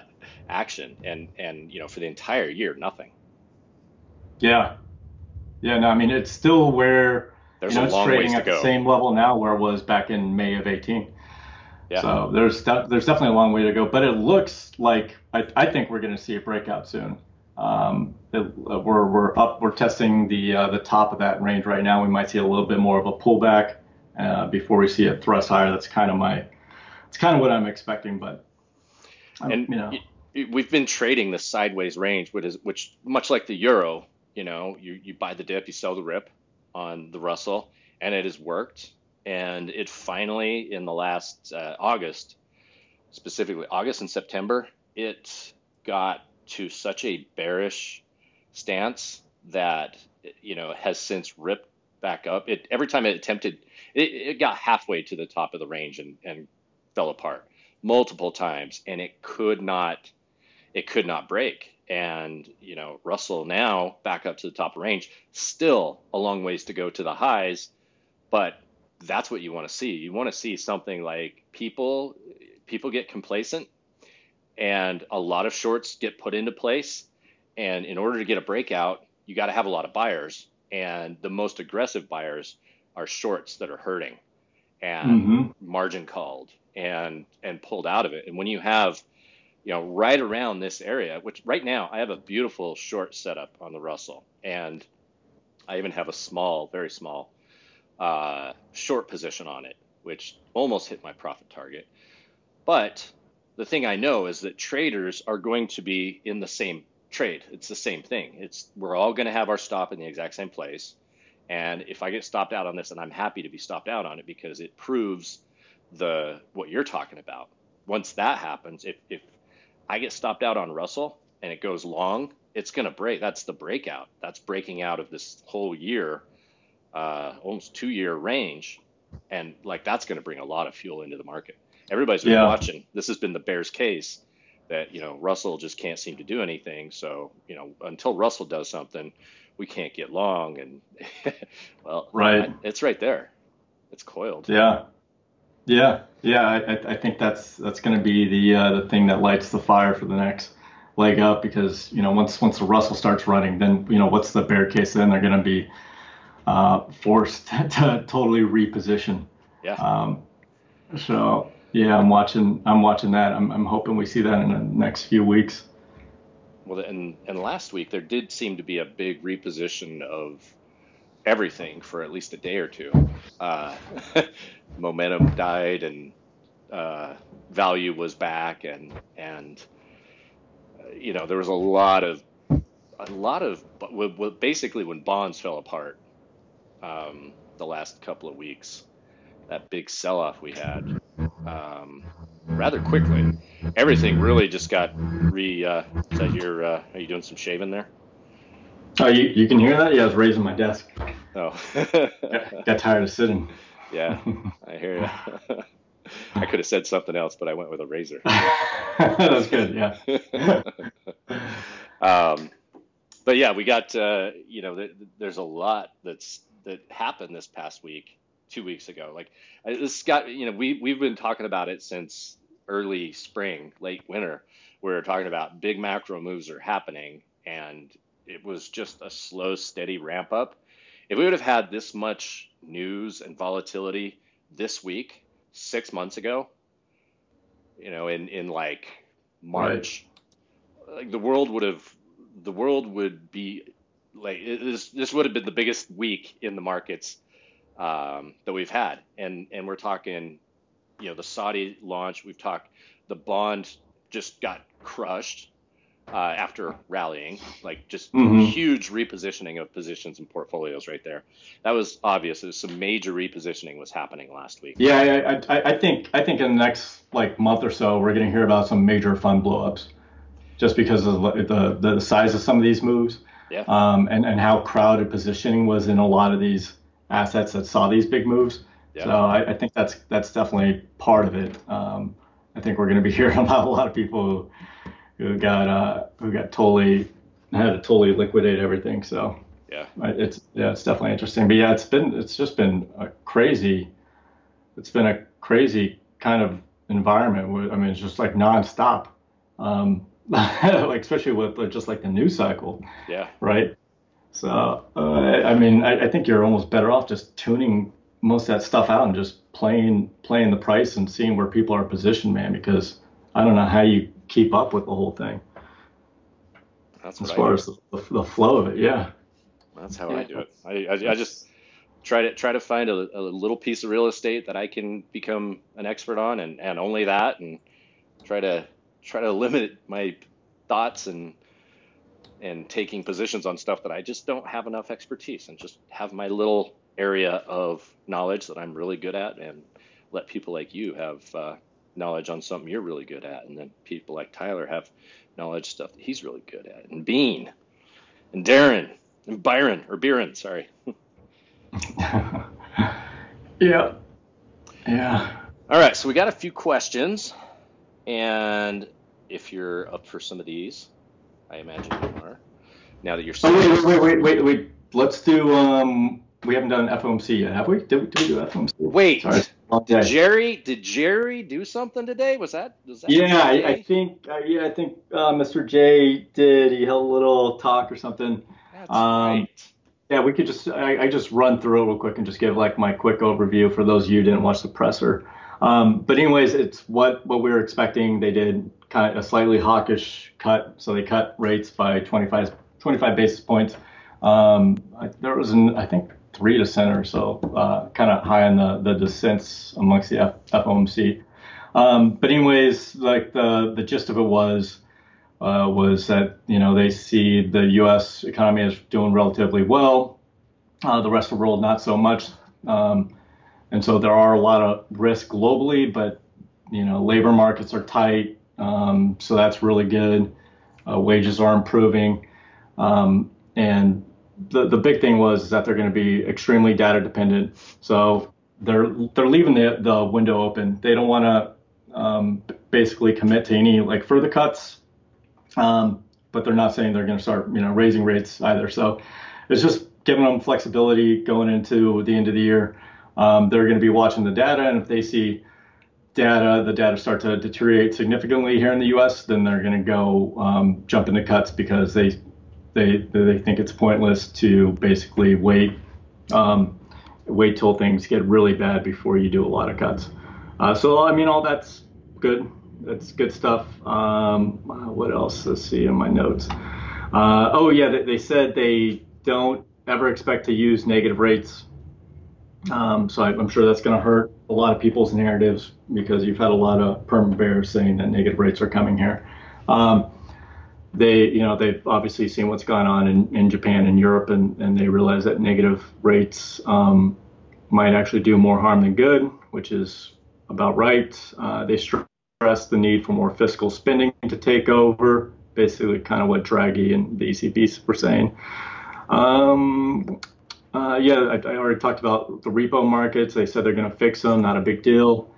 action and and you know for the entire year nothing yeah, Yeah, no, I mean it's still where There's you know it's trading at go. the same level now where it was back in May of 18. Yeah. So there's de- there's definitely a long way to go, but it looks like I, I think we're going to see a breakout soon. Um, it, uh, we're we're up we're testing the uh, the top of that range right now. We might see a little bit more of a pullback uh, before we see it thrust higher. That's kind of my it's kind of what I'm expecting, but I'm- and you know we've been trading the sideways range, which is which much like the euro. You know, you you buy the dip, you sell the rip on the Russell, and it has worked. And it finally, in the last uh, August, specifically August and September, it got to such a bearish stance that you know has since ripped back up. It every time it attempted, it, it got halfway to the top of the range and and fell apart multiple times, and it could not it could not break. And you know Russell now back up to the top of range, still a long ways to go to the highs, but that's what you want to see. You want to see something like people people get complacent and a lot of shorts get put into place. And in order to get a breakout, you got to have a lot of buyers. And the most aggressive buyers are shorts that are hurting and Mhm. margin called and and pulled out of it. And when you have, you know, right around this area, which right now I have a beautiful short setup on the Russell, and I even have a small, very small, uh, short position on it, which almost hit my profit target. But the thing I know is that traders are going to be in the same trade. It's the same thing. It's we're all going to have our stop in the exact same place. And if I get stopped out on this, and I'm happy to be stopped out on it because it proves the what you're talking about. Once that happens, if if I get stopped out on Russell and it goes long, it's going to break. That's the breakout. That's breaking out of this whole year, uh, almost two year range, and like that's going to bring a lot of fuel into the market. Everybody's been Yeah. watching. This has been the Bears' case that you know Russell just can't seem to do anything. So you know until Russell does something, we can't get long. And well, Right. It's right there. It's coiled. Yeah, yeah, yeah. I, I- think that's that's going to be the uh, the thing that lights the fire for the next leg up because you know once once the Russell starts running, then you know what's the bear case? Then they're going to be uh, forced to totally reposition. Yeah. Um, so yeah, I'm watching. I'm watching that. I'm I'm hoping we see that in the next few weeks. Well, and and last week there did seem to be a big reposition of everything for at least a day or two. Uh, momentum died, and uh, value was back, and and uh, you know there was a lot of a lot of basically when bonds fell apart um, the last couple of weeks, that big sell-off we had um, rather quickly. Everything really just got re. Uh, is that your? Uh, are you doing some shaving there? Oh, you you can hear that? Yeah, I was raising my desk. Oh, Got, got tired of sitting. yeah, I hear you. I could have said something else, but I went with a razor. That's good. Yeah. um, but yeah, we got uh, you know th- there's a lot that's that happened this past week, two weeks ago. Like this got you know we we've been talking about it since early spring, late winter. We are talking about big macro moves are happening, and it was just a slow, steady ramp up. If we would have had this much news and volatility this week, six months ago, you know, in in like March, like the world would have the world would be like it- this this would have been the biggest week in the markets um, that we've had. And and we're talking you know the Saudi launch we've talked the bond just got crushed uh, after rallying like just Mhm. huge repositioning of positions and portfolios right there. That was obvious. There's some major repositioning was happening last week. Yeah, I, I, I think I think in the next like month or so, we're going to hear about some major fund blowups, just because of the the, the size of some of these moves, yeah. Um, and and how crowded positioning was in a lot of these assets that saw these big moves. Yeah. So I, I think that's that's definitely part of it. Um, I think we're going to be hearing about a lot of people who, who got uh, who got totally had to totally liquidate everything. So yeah It's yeah, it's definitely interesting. But yeah, it's been it's just been a crazy. It's been a crazy kind of environment. Where, I mean, it's just like nonstop. Um, like especially with just like the news cycle, yeah right? So, uh, I mean, I, I, think you're almost better off just tuning most of that stuff out and just playing playing the price and seeing where people are positioned, man. Because I don't know how you keep up with the whole thing. That's as far as the, the, flow of it, yeah. That's how yeah. I do it. I, I, I, just try to try to find a, a, little piece of real estate that I can become an expert on, and, and only that, and try to try to limit my thoughts and and taking positions on stuff that I just don't have enough expertise, and just have my little area of knowledge that I'm really good at, and let people like you have uh, knowledge on something you're really good at, and then people like Tyler have knowledge stuff that he's really good at, and Bean, and Darren, and Byron or Byron, sorry. yeah, yeah. All right, so we got a few questions, and if you're up for some of these, I imagine you are. Now that you're. Oh, wait, wait, wait, wait, wait. Let's do. Um, we haven't done FOMC yet, have we? Did we, did we do FOMC? Wait. Sorry. Did Jerry did Jerry do something today? Was that? Was that yeah, I, I, think uh, yeah, I think uh, Mr. J did. He held a little talk or something. That's um, right. Yeah, we could just I, I, just run through it real quick and just give like my quick overview for those of you who didn't watch the presser. Um, but anyways, it's what what we were expecting. They did a slightly hawkish cut, so they cut rates by 25 25 basis points. Um, I, there was an I think three dissent or so, uh, kind of high on the, the dissents amongst the F- FOMC. Um, but anyways, like the the gist of it was uh, was that you know they see the U.S. economy as doing relatively well, uh, the rest of the world not so much, um, and so there are a lot of risks globally, but you know labor markets are tight, um, so that's really good. Uh, wages are improving, um, and the the big thing was that they're going to be extremely data dependent. So they're they're leaving the the window open. They don't want to um, basically commit to any like further cuts, um, but they're not saying they're going to start you know raising rates either. So it's just giving them flexibility going into the end of the year. Um, they're going to be watching the data, and if they see data, the data start to deteriorate significantly here in the U.S., then they're going to go um, jump into cuts because they they they think it's pointless to basically wait um, wait till things get really bad before you do a lot of cuts. Uh, so I mean, all that's good. That's good stuff. Um, what else? Let's see in my notes. Uh, oh yeah, they, they, said they don't ever expect to use negative rates. Um, so I, am sure that's going to hurt a lot of people's narratives because you've had a lot of permanent bears saying that negative rates are coming here. Um, they, you know, they've obviously seen what's gone on in, in Japan and Europe, and, and they realize that negative rates um, might actually do more harm than good, which is about right. Uh, they stress the need for more fiscal spending to take over, basically, kind of what Draghi and the ECB were saying. Um, uh, yeah, I, I, already talked about the repo markets. They said they're going to fix them, not a big deal.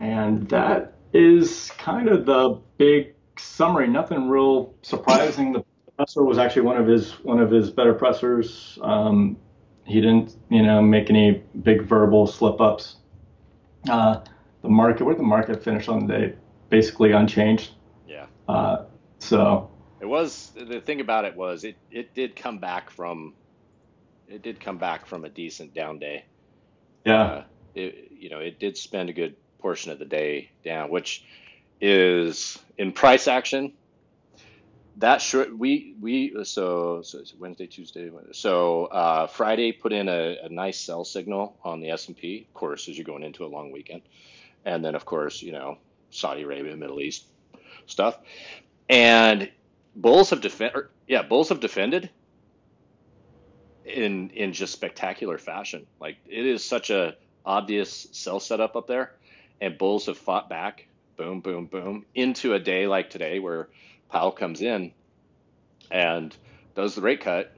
And that is kind of the big summary, nothing real surprising. The presser was actually one of his one of his better pressers. Um, he didn't, you know, make any big verbal slip ups. Uh, the market, where the market finished on the day, basically unchanged. Yeah. Uh, so. It was the thing about it was it it did come back from it did come back from a decent down day. Yeah. Uh, it, you know, it did spend a good portion of the day down, which is in price action. That should we we so so it's Wednesday Tuesday so uh, Friday put in a, a nice sell signal on the S and P of course as you're going into a long weekend and then of course you know Saudi Arabia Middle East stuff and bulls have defend yeah bulls have defended in in just spectacular fashion like it is such a obvious sell setup up there and bulls have fought back boom, boom, boom, into a day like today where Powell comes in and does the rate cut,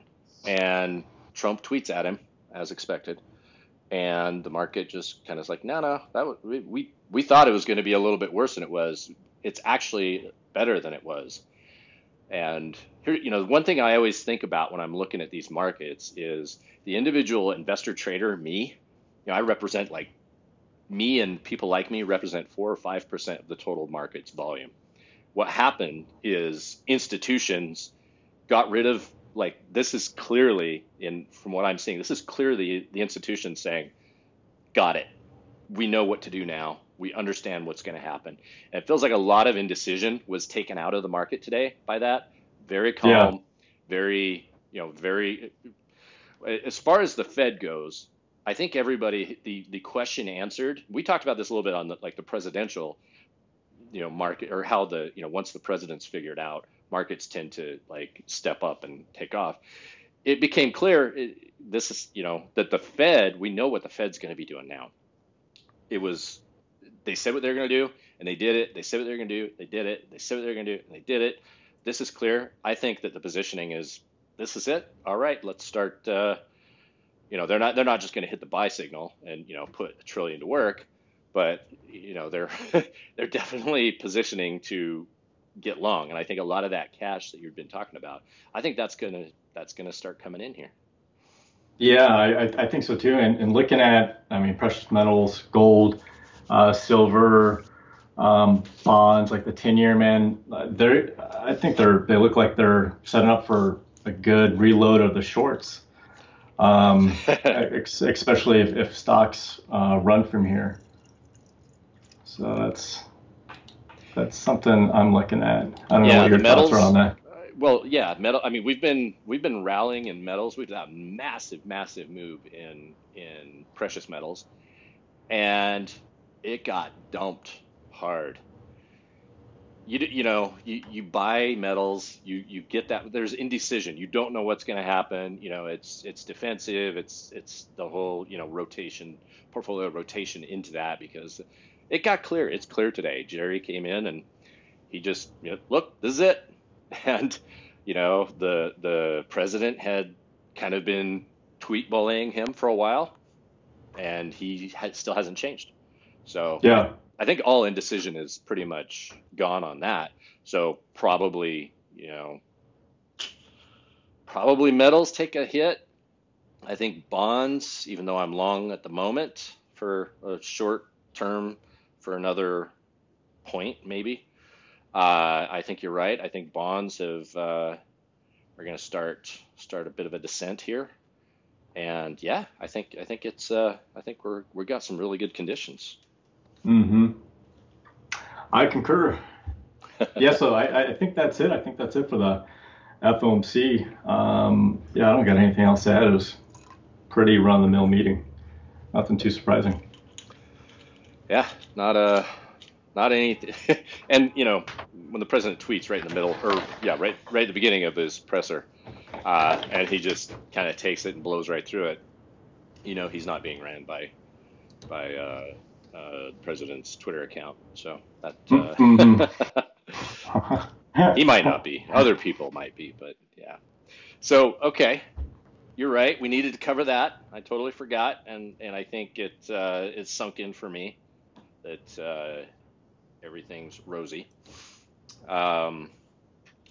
and Trump tweets at him as expected, and the market just kind of is like, no, no, that was, we we thought it was going to be a little bit worse than it was. It's actually better than it was. And here, you know, one thing I always think about when I'm looking at these markets is the individual investor trader, me. You know, I represent like me and people like me represent four or five percent of the total market's volume. What happened is institutions got rid of like this is clearly in from what I'm seeing, this is clearly the institution saying, "Got it. We know what to do now. We understand what's going to happen." And it feels like a lot of indecision was taken out of the market today by that. Very calm, yeah. very you know, very. As far as the Fed goes, I think everybody the the question answered. We talked about this a little bit on the, like the presidential, you know, market or how the you know once the president's figured out, markets tend to like step up and take off. It became clear it, this is you know that the Fed we know what the Fed's going to be doing now. It was they said what they're going to do and they did it. They said what they're going to do. They did it. They said what they're going to do and they did it. This is clear. I think that the positioning is this is it. All right, let's start. Uh, you know, they're not they're not just going to hit the buy signal and you know put a trillion to work, but you know they're they're definitely positioning to get long. And I think a lot of that cash that you've been talking about, I think that's gonna that's gonna start coming in here. Yeah, I, I think so too. And, and looking at, I mean, precious metals, gold, uh, silver, um, bonds, like the 10 year man, they're, I think they're, they look like they're setting up for a good reload of the shorts. Um, especially if, if stocks uh, run from here. So that's, that's something I'm looking at. I don't yeah, know what your metals, thoughts are on that. Uh, well, yeah, metal. I mean, we've been we've been rallying in metals. We've had a massive, massive move in in precious metals, and it got dumped hard. You you know you, you buy metals, you you get that. There's indecision. You don't know what's going to happen. You know it's it's defensive. It's it's the whole you know rotation portfolio rotation into that because it got clear. It's clear today. Jerry came in and he just you know, look, this is it. And you know the the president had kind of been tweet bullying him for a while, and he had, still hasn't changed. So yeah, I think all indecision is pretty much gone on that. So probably you know probably metals take a hit. I think bonds, even though I'm long at the moment for a short term for another point, maybe. Uh, I think you're right. I think bonds have uh, are going to start start a bit of a descent here, and yeah, I think I think it's uh, I think we're we got some really good conditions. Hmm. I concur. yeah, so I, I think that's it. I think that's it for the FOMC. Um, yeah, I don't got anything else to add. It was pretty run the mill meeting. Nothing too surprising yeah, not a not anything. and you know, when the president tweets right in the middle, or yeah, right right at the beginning of his presser, uh, and he just kind of takes it and blows right through it. You know, he's not being ran by by uh, uh, president's Twitter account. So that uh, mm-hmm. he might not be. Other people might be, but yeah. So okay, you're right. We needed to cover that. I totally forgot, and and I think it uh, it's sunk in for me that uh, everything's rosy. Um,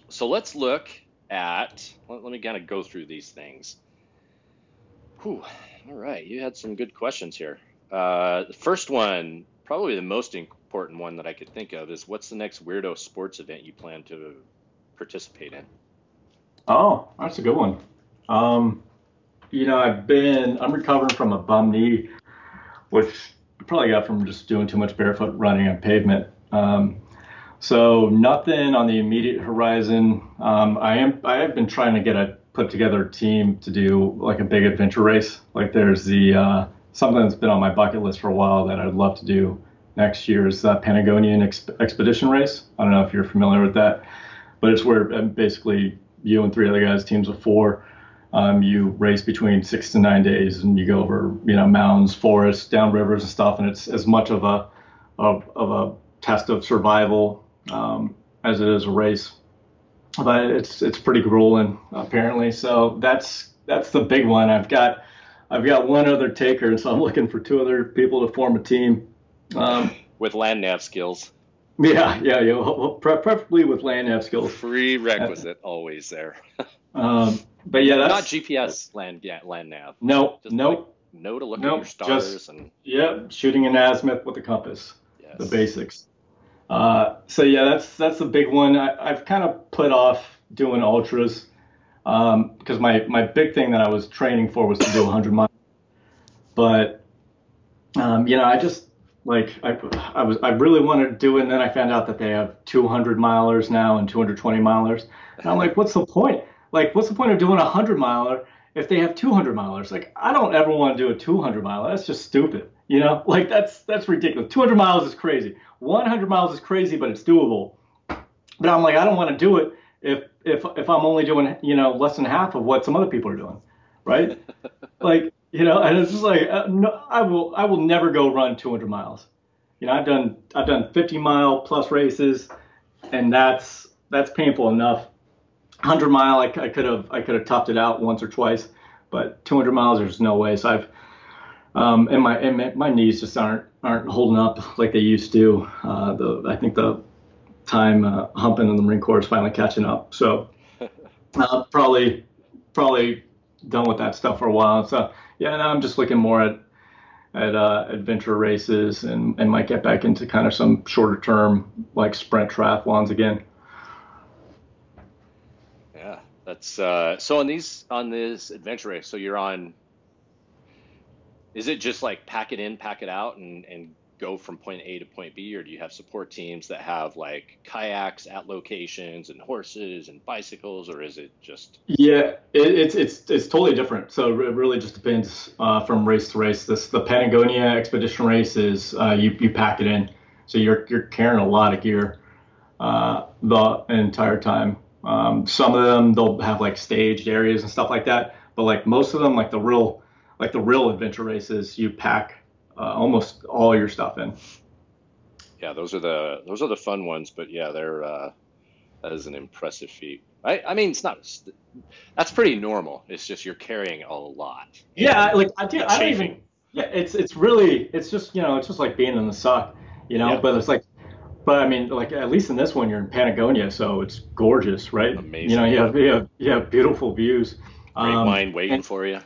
so let's look at, let, let me kind of go through these things. Whew, all right, you had some good questions here. Uh, the first one, probably the most important one that I could think of, is what's the next weirdo sports event you plan to participate in? Oh, that's a good one. Um, you know, I've been, I'm recovering from a bum knee, which probably got from just doing too much barefoot running on pavement. Um, so nothing on the immediate horizon. Um, I am I have been trying to get a put together a team to do like a big adventure race. Like there's the uh, something that's been on my bucket list for a while that I'd love to do next year is the Patagonian expedition race. I don't know if you're familiar with that, but it's where um, basically you and three other guys, teams of four, um, you race between six to nine days, and you go over you know mountains, forests, down rivers and stuff, and it's as much of a of, of a test of survival um, as it is a race. But it's it's pretty grueling apparently. So that's that's the big one. I've got I've got one other taker, and so I'm looking for two other people to form a team. Um, with land nav skills. Yeah, yeah, yeah. Preferably with land nav skills. Prerequisite, always there. um, but yeah, that's not GPS land yeah, land nav. No, nope, nope. Like, know to look nope, at your stars just, and yeah, shooting an azimuth with a compass. Yes. The basics. Uh, so yeah, that's that's the big one. I, have kind of put off doing ultras. Um, because my my big thing that I was training for was to do 100 miles. But um, you know, I just like I, I was I really wanted to do it, and then I found out that they have 200 milers now and 220 milers. And I'm like, what's the point? Like, what's the point of doing a 100 miler if they have 200 milers? Like, I don't ever want to do a 200 miler. That's just stupid. You know, like that's that's ridiculous. 200 miles is crazy. 100 miles is crazy, but it's doable. But I'm like, I don't want to do it if if if I'm only doing you know less than half of what some other people are doing, right? like you know, and it's just like uh, no, I will I will never go run 200 miles. You know, I've done I've done 50 mile plus races, and that's that's painful enough. 100 mile I, I could have I could have topped it out once or twice, but 200 miles there's no way. So I've um, and my and my knees just aren't aren't holding up like they used to. Uh, the I think the time uh, humping in the Marine Corps is finally catching up. So uh, probably probably done with that stuff for a while. So yeah, now I'm just looking more at at uh, adventure races and, and might get back into kind of some shorter term like sprint triathlons again. Yeah, that's uh, so on these on this adventure race. So you're on. Is it just like pack it in, pack it out, and and go from point A to point B, or do you have support teams that have like kayaks at locations and horses and bicycles, or is it just? Yeah, it, it's it's it's totally different. So it really just depends uh, from race to race. This the Patagonia expedition race is uh, you you pack it in, so you're you're carrying a lot of gear uh, the entire time. Um, some of them they'll have like staged areas and stuff like that, but like most of them, like the real like the real adventure races, you pack uh, almost all your stuff in. Yeah, those are the those are the fun ones, but yeah, they're uh, that is an impressive feat. I, I mean, it's not that's pretty normal. It's just you're carrying a lot. Yeah, like I, do, I don't even. Yeah, it's it's really it's just you know it's just like being in the suck, you know. Yeah. But it's like, but I mean, like at least in this one you're in Patagonia, so it's gorgeous, right? Amazing. You know, you have you have, you have beautiful views. Great um, wine waiting and, for you.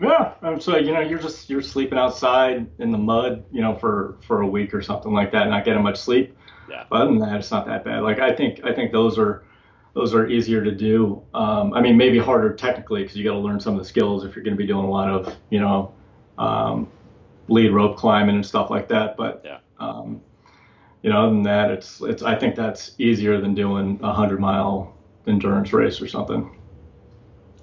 Yeah, and so you know you're just you're sleeping outside in the mud, you know, for for a week or something like that, not getting much sleep. Yeah. But other than that, it's not that bad. Like I think I think those are those are easier to do. Um, I mean, maybe harder technically because you got to learn some of the skills if you're going to be doing a lot of you know um, lead rope climbing and stuff like that. But yeah. um, you know, other than that, it's it's I think that's easier than doing a hundred mile endurance race or something.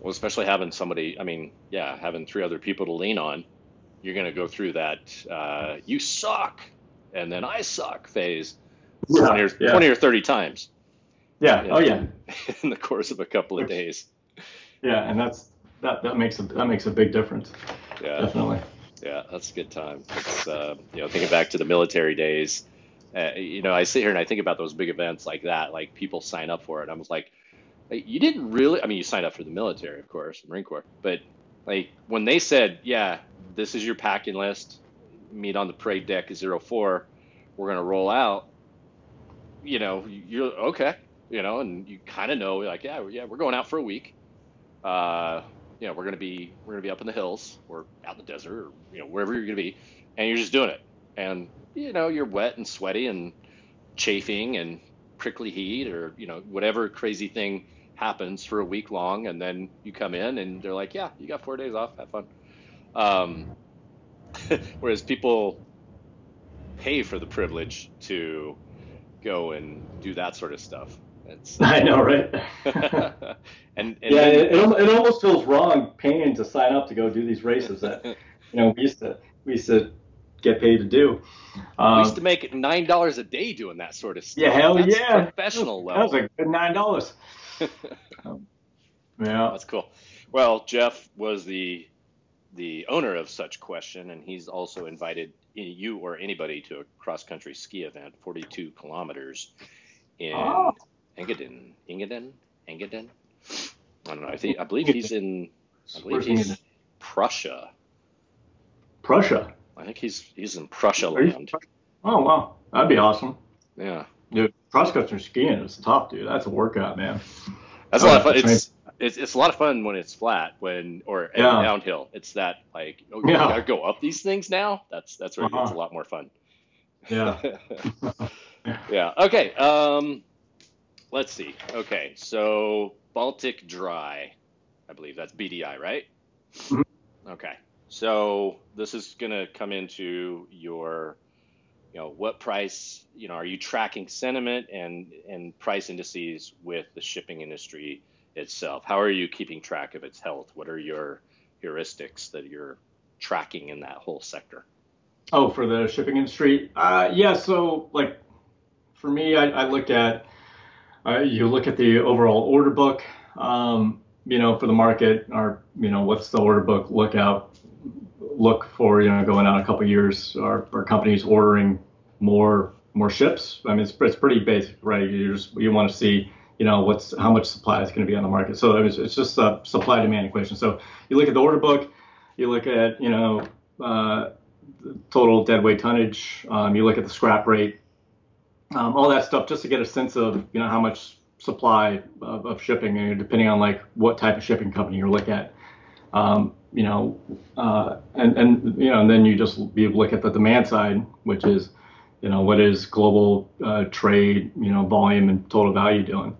Well, especially having somebody, I mean, yeah, having three other people to lean on, you're going to go through that uh, you suck and then I suck phase yeah, 20, or, yeah. 20 or 30 times. Yeah. In, oh, yeah. In the course of a couple of days. Yeah. And that's, that, that makes a, that makes a big difference. Yeah. Definitely. Yeah. That's a good time. It's, uh, you know, thinking back to the military days, uh, you know, I sit here and I think about those big events like that, like people sign up for it. I was like, you didn't really. I mean, you signed up for the military, of course, Marine Corps, but like when they said, "Yeah, this is your packing list. Meet on the parade deck at zero four. We're gonna roll out." You know, you're okay. You know, and you kind of know, like, yeah, yeah, we're going out for a week. Uh, you know, we're gonna be we're gonna be up in the hills or out in the desert or you know wherever you're gonna be, and you're just doing it. And you know, you're wet and sweaty and chafing and prickly heat or you know whatever crazy thing happens for a week long, and then you come in and they're like, yeah, you got four days off, have fun. Um, whereas people pay for the privilege to go and do that sort of stuff. It's, I know, right? and, and, yeah, it, it, almost feels wrong paying to sign up to go do these races that you know we used to we used to get paid to do. Um, we used to make nine dollars a day doing that sort of stuff. Yeah, hell That's yeah, professional level. That was a good nine dollars. Um, yeah, that's cool. Well, Jeff was the the owner of such question, and he's also invited you or anybody to a cross country ski event, 42 kilometers in oh. Engadin, Engadin, Engadin. I don't know. I think I believe he's in. I believe he's Prussia. Prussia. I think he's he's in Prussia land. Oh wow, that'd be awesome. Yeah. Dude, cross country skiing is tough, dude. That's a workout, man. That's a lot of fun. It's, it's it's a lot of fun when it's flat, when or yeah. downhill. It's that like oh, yeah. gotta go up these things now. That's that's where uh-huh. it's a lot more fun. Yeah. yeah. Okay. Um, let's see. Okay. So Baltic Dry, I believe that's BDI, right? Mhm. Okay. So this is going to come into your, you know, what price, you know, are you tracking sentiment and and price indices with the shipping industry itself? How are you keeping track of its health? What are your heuristics that you're tracking in that whole sector? Oh, for the shipping industry? Uh, yeah, so like for me, I, I look at uh, you look at the overall order book, um, you know, for the market, or you know, what's the order book look out look for, you know, going out a couple years? Are, are companies ordering more more ships? I mean, it's, it's pretty basic, right? You just you want to see, you know, what's how much supply is going to be on the market. So it's, it's just a supply demand equation. So you look at the order book, you look at, you know. Uh, total deadweight tonnage. Um, you look at the scrap rate, um, all that stuff, just to get a sense of you know how much supply of, of shipping, and depending on like what type of shipping company you look at. Um, you know, uh, and and you know, and then you just you look at the demand side, which is you know what is global uh, trade, you know, volume and total value doing.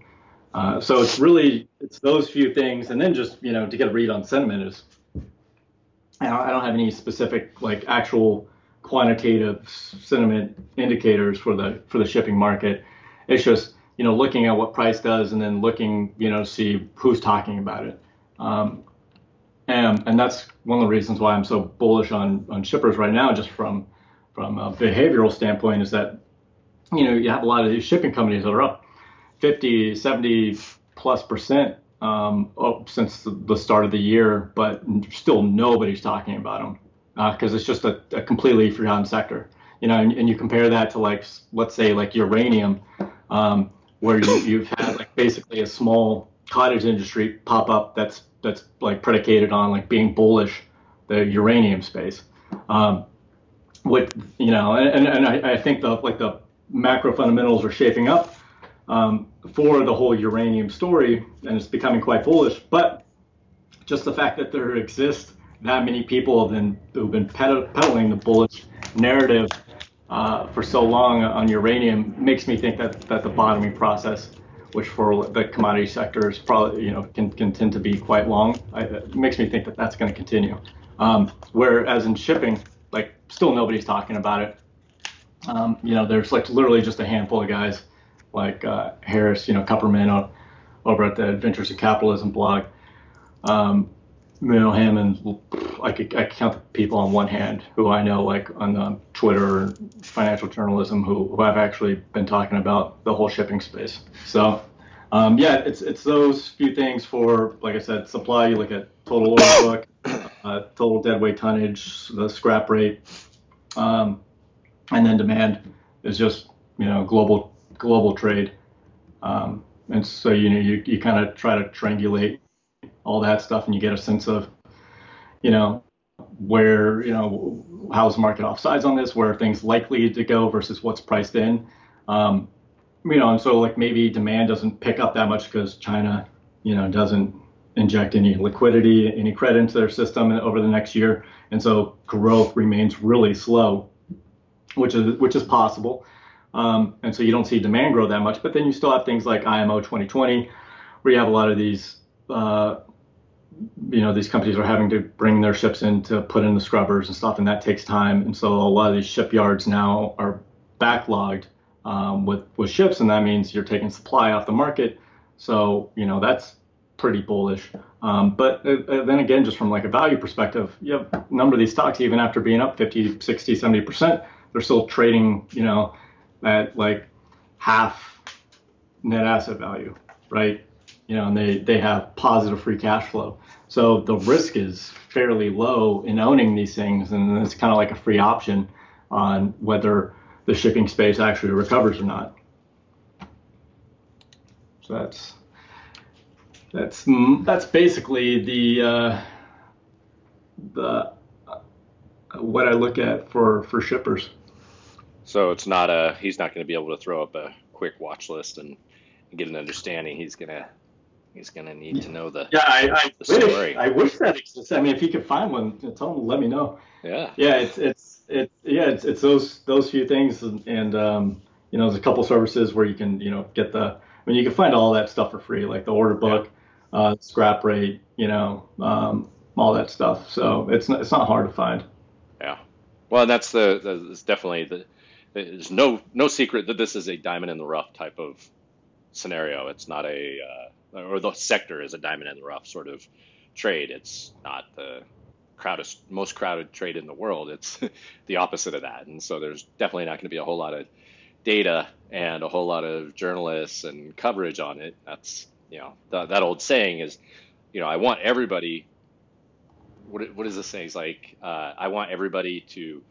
Uh, so it's really it's those few things, and then just you know to get a read on sentiment is I don't, I don't have any specific like actual quantitative sentiment indicators for the for the shipping market. It's just you know looking at what price does and then looking you know see who's talking about it. Um, and and that's one of the reasons why I'm so bullish on on shippers right now, just from from a behavioral standpoint, is that you know you have a lot of these shipping companies that are up 50, 70 plus percent um, oh, since the start of the year, but still nobody's talking about them because uh, it's just a, a, completely forgotten sector. You know, and, and, you compare that to like, let's say like uranium, um, where you, you've had like basically a small cottage industry pop up that's that's like predicated on like being bullish the uranium space. Um, what you know, and, and I, I think the like the macro fundamentals are shaping up um, for the whole uranium story, and it's becoming quite bullish. But just the fact that there exist that many people have been, who've been peddling the bullish narrative uh, for so long on uranium makes me think that, that the bottoming process, which for the commodity sector is probably you know can, can tend to be quite long, I, makes me think that that's going to continue. Um, whereas in shipping, still nobody's talking about it. Um, you know, there's like literally just a handful of guys like uh, Harris, you know, Kupperman over at the Adventures of Capitalism blog. Um, you know, him and I could I count the people on one hand who I know, like on um, Twitter, financial journalism, who, who have actually been talking about the whole shipping space. So, um, yeah, it's it's those few things for, like I said, supply. You look at total order book, uh, total deadweight tonnage, the scrap rate, um, and then demand is just you know global global trade. Um, and so you know you, you kind of try to triangulate all that stuff and you get a sense of you know where you know how's the market offsides on this where things likely to go versus what's priced in um, you know and so like maybe demand doesn't pick up that much because china you know doesn't inject any liquidity any credit into their system over the next year and so growth remains really slow which is which is possible um, and so you don't see demand grow that much. But then you still have things like IMO 2020, where you have a lot of these, uh, you know, these companies are having to bring their ships in to put in the scrubbers and stuff, and that takes time. And so a lot of these shipyards now are backlogged um, with with ships, and that means you're taking supply off the market. So you know that's pretty bullish. Um, but uh, uh then again, just from like a value perspective, you have a number of these stocks, even after being up 50, 60, 70 percent, they're still trading, you know, at like half net asset value, right? You know, and they, they have positive free cash flow. So the risk is fairly low in owning these things, and it's kind of like a free option on whether the shipping space actually recovers or not. So that's that's that's basically the uh, the uh, what I look at for for shippers. So it's not a he's not going to be able to throw up a quick watch list and, get an understanding. He's gonna he's gonna need to know the yeah. I, I wish story. I wish that exists. I mean, if you could find one, tell him let me know. Yeah. Yeah, it's it's it's yeah it's it's those those few things and, and um you know there's a couple services where you can you know get the I mean you can find all that stuff for free like the order book. Uh, scrap rate, you know, um, all that stuff. So it's not, it's not hard to find. Yeah. Well, that's the, it's definitely the there's no no secret that this is a diamond in the rough type of scenario. It's not a uh, or the sector is a diamond in the rough sort of trade. It's not the crowded most crowded trade in the world. It's the opposite of that. And so there's definitely not going to be a whole lot of data and a whole lot of journalists and coverage on it. That's you know th- that old saying is, you know, I want everybody. What what is this saying? It's like uh, I want everybody to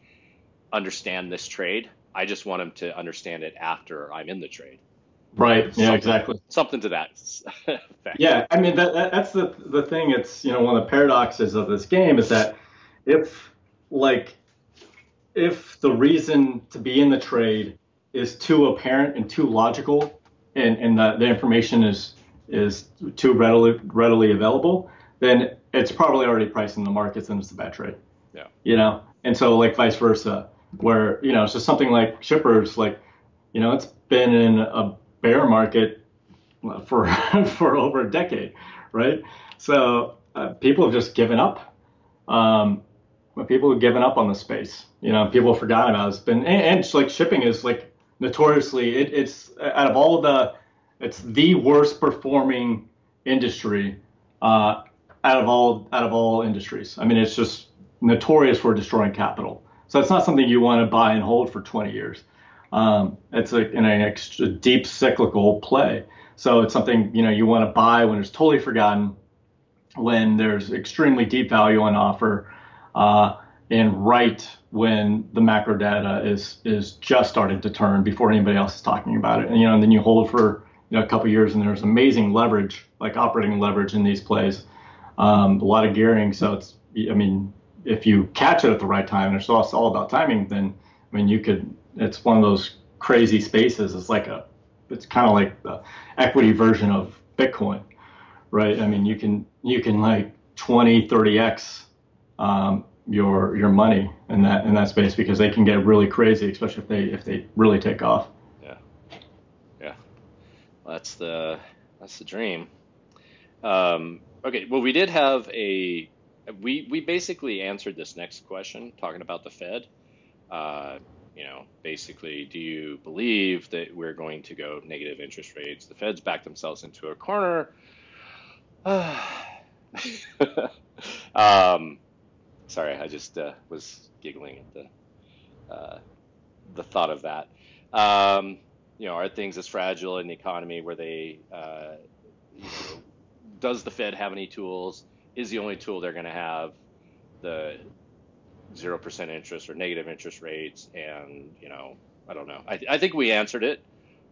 understand this trade. I just want them to understand it after I'm in the trade. Right. Yeah. Something- Exactly. Something to that effect. Yeah, I mean that, that that's the the thing. It's you know one of the paradoxes of this game is that if like if the reason to be in the trade is too apparent and too logical, and and the, the information is is too readily readily available, then it's probably already priced in the markets and it's a bad trade. Yeah. You know, and so like vice versa, where you know it's just something like shippers, like you know it's been in a bear market for for over a decade, right? So uh, people have just given up. Um, people have given up on the space. You know, people have forgotten about it. It's been and, and it's like shipping is like notoriously it, it's out of all the it's the worst performing industry uh, out of all out of all industries. I mean, it's just notorious for destroying capital. So it's not something you want to buy and hold for 20 years. Um, it's a, in an extra deep cyclical play. So it's something you know you want to buy when it's totally forgotten, when there's extremely deep value on offer, uh, and right when the macro data is is just starting to turn before anybody else is talking about it. And you know, and then you hold for you know a couple years, and there's amazing leverage, like operating leverage in these plays, um, a lot of gearing. So it's I mean, if you catch it at the right time, and it's all, it's all about timing, then I mean you could. It's one of those crazy spaces. It's like a it's kind of like the equity version of Bitcoin, right? I mean, you can you can like 20, 30x um, your your money in that in that space because they can get really crazy, especially if they if they really take off. That's the that's the dream. Um, okay, well, we did have a we we basically answered this next question talking about the Fed. Uh, you know, basically, do you believe that we're going to go negative interest rates? The Fed's backed themselves into a corner. um, sorry, I just uh, was giggling at the uh, the thought of that. Um, you know, are things as fragile in the economy where they, uh, you know, does the Fed have any tools? Is the only tool they're going to have the zero percent interest or negative interest rates? And you know, I don't know. I, I think we answered it,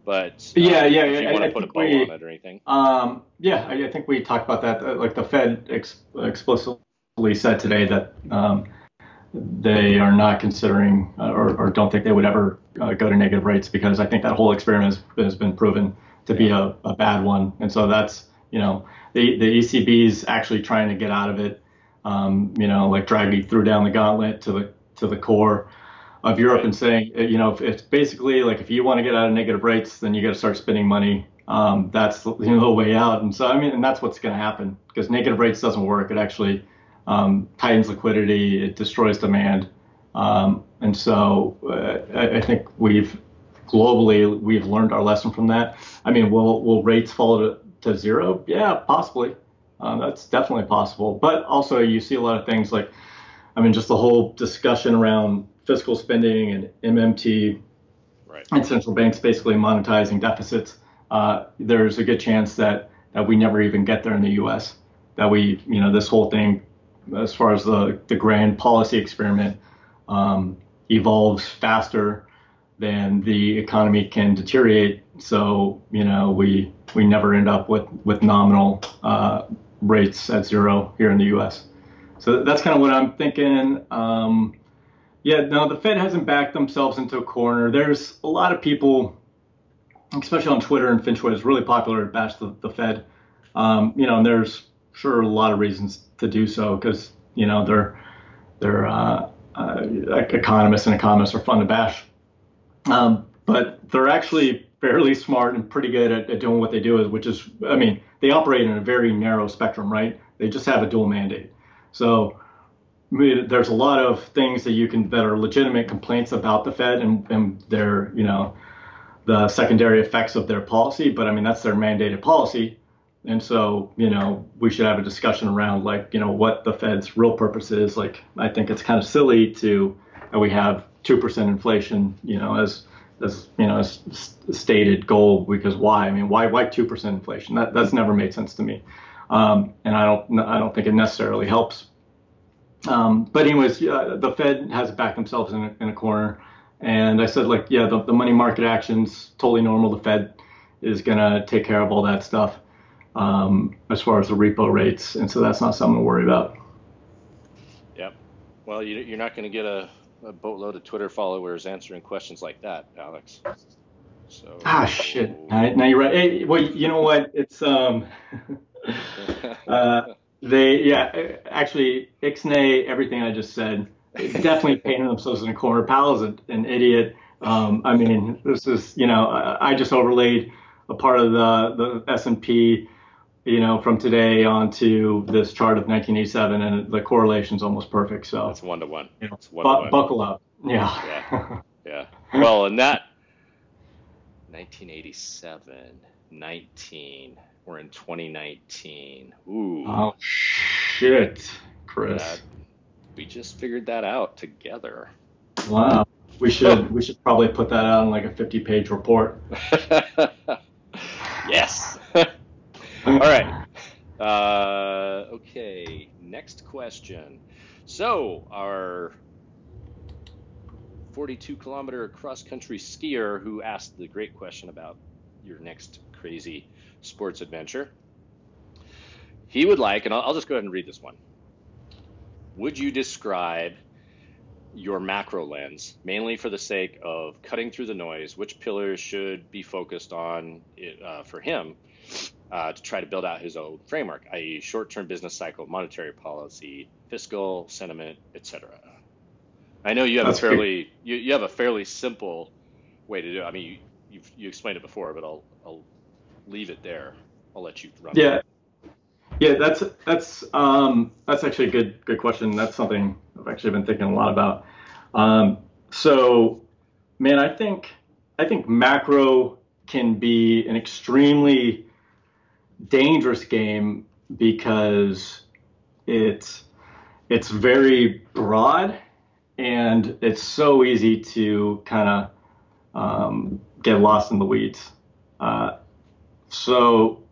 but uh, Yeah, yeah, If you want I to put a bow we- on it or anything? Um, yeah, I, I think we talked about that. Like the Fed ex- explicitly said today that um, they are not considering uh, or, or don't think they would ever uh, go to negative rates because I think that whole experiment has, has been proven to be a, a bad one. And so that's, you know, the, the ECB is actually trying to get out of it. Um, you know, like Draghi threw down the gauntlet to the to the core of Europe and saying, uh, you know, if it's basically like if you want to get out of negative rates, then you got to start spending money. Um, that's you know, the way out. And so I mean, and that's what's going to happen because negative rates doesn't work. It actually um, tightens liquidity. It destroys demand. Um, and so uh, I, I think we've globally we've learned our lesson from that. I mean, will will rates fall to, to zero? Yeah, possibly. Um, that's definitely possible. But also, you see a lot of things like, I mean, just the whole discussion around fiscal spending and MMT Right. and central banks basically monetizing deficits. Uh, there's a good chance that that we never even get there in the U.S. That we, you know, this whole thing, as far as the the grand policy experiment, um, evolves faster than the economy can deteriorate. So, you know, we we never end up with with nominal uh, rates at zero here in the U.S. So that's kind of what I'm thinking. Um, yeah, no, the Fed hasn't backed themselves into a corner. There's a lot of people, especially on Twitter and FinTwit, is really popular to bash the, the Fed. Um, you know, and there's sure a lot of reasons to do so because you know they're they're uh, uh, economists and economists are fun to bash, um, but they're actually fairly smart and pretty good at, at doing what they do, is which is, I mean, they operate in a very narrow spectrum, right? They just have a dual mandate. So there's a lot of things that you can that are legitimate complaints about the Fed and, and their, you know, the secondary effects of their policy. But I mean, that's their mandated policy. And so, you know, we should have a discussion around like, you know, what the Fed's real purpose is. Like, I think it's kind of silly to that we have two percent inflation, you know, as as you know, as stated goal. Because why? I mean, why why two percent inflation? That that's never made sense to me. Um, and I don't I don't think it necessarily helps. Um, but anyways, uh, the Fed has backed themselves in a, in a corner. And I said, like, yeah, the, the money market actions totally normal. The Fed is gonna take care of all that stuff um, as far as the repo rates, and so that's not something to worry about. Yep. Well, you, you're not going to get a, a, boatload of Twitter followers answering questions like that, Alex. So. Ah, shit. Now, you're right. Hey, well, you know what? It's um. uh, they yeah, actually, Ixnay, everything I just said, definitely painting themselves in a corner. Powell's an, an idiot. Um, I mean, this is you know, I, I just overlaid a part of the the S and P you know, from today on to this chart of 1987, and the correlation's almost perfect. So it's one to one. You know, bu- one. Buckle up. Yeah. Yeah. yeah. Well, and that 1987, 19. We're in 2019. Ooh. Oh shit, Chris. That, we just figured that out together. Wow. We should we should probably put that out in like a 50 page report. yes. All right. Uh, okay. Next question. So our 42 kilometer cross country skier who asked the great question about your next crazy sports adventure. He would like, and I'll, just go ahead and read this one. Would you describe your macro lens, mainly for the sake of cutting through the noise, which pillars should be focused on uh, for him uh, to try to build out his own framework, i.e., short-term business cycle, monetary policy, fiscal sentiment, etc. I know you have That's a fairly you, you have a fairly simple way to do it. I mean, you you've, you explained it before, but I'll I'll leave it there. I'll let you run. Yeah. Yeah, that's that's um, that's actually a good good question. That's something I've actually been thinking a lot about. Um, so, man, I think I think macro can be an extremely dangerous game because it's it's very broad and it's so easy to kind of um, get lost in the weeds. Uh, so,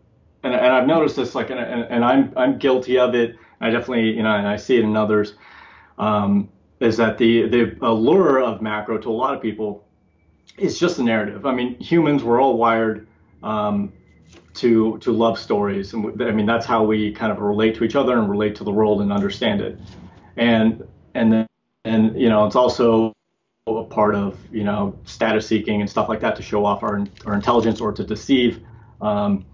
and, and I've noticed this, like, and, and, I'm I'm guilty of it. I definitely, you know, and I see it in others. Um, is that the the allure of macro to a lot of people is just a narrative. I mean, humans we're all wired um, to to love stories, and I mean that's how we kind of relate to each other and relate to the world and understand it. And and then and you know it's also a part of you know status seeking and stuff like that to show off our our intelligence or to deceive um,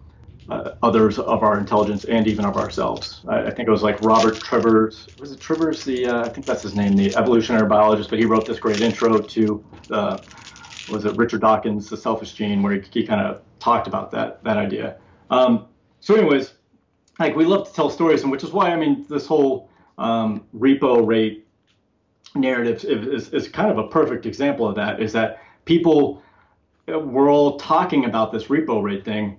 uh, others of our intelligence and even of ourselves. I, I, think it was like Robert Trivers. Was it Trivers? The uh, I think that's his name, the evolutionary biologist. But he wrote this great intro to uh, was it Richard Dawkins, The Selfish Gene, where he, he kind of talked about that that idea. Um, so, anyways, like we love to tell stories, and which is why I mean this whole um, repo rate narrative is, is kind of a perfect example of that. Is that people we're all talking about this repo rate thing,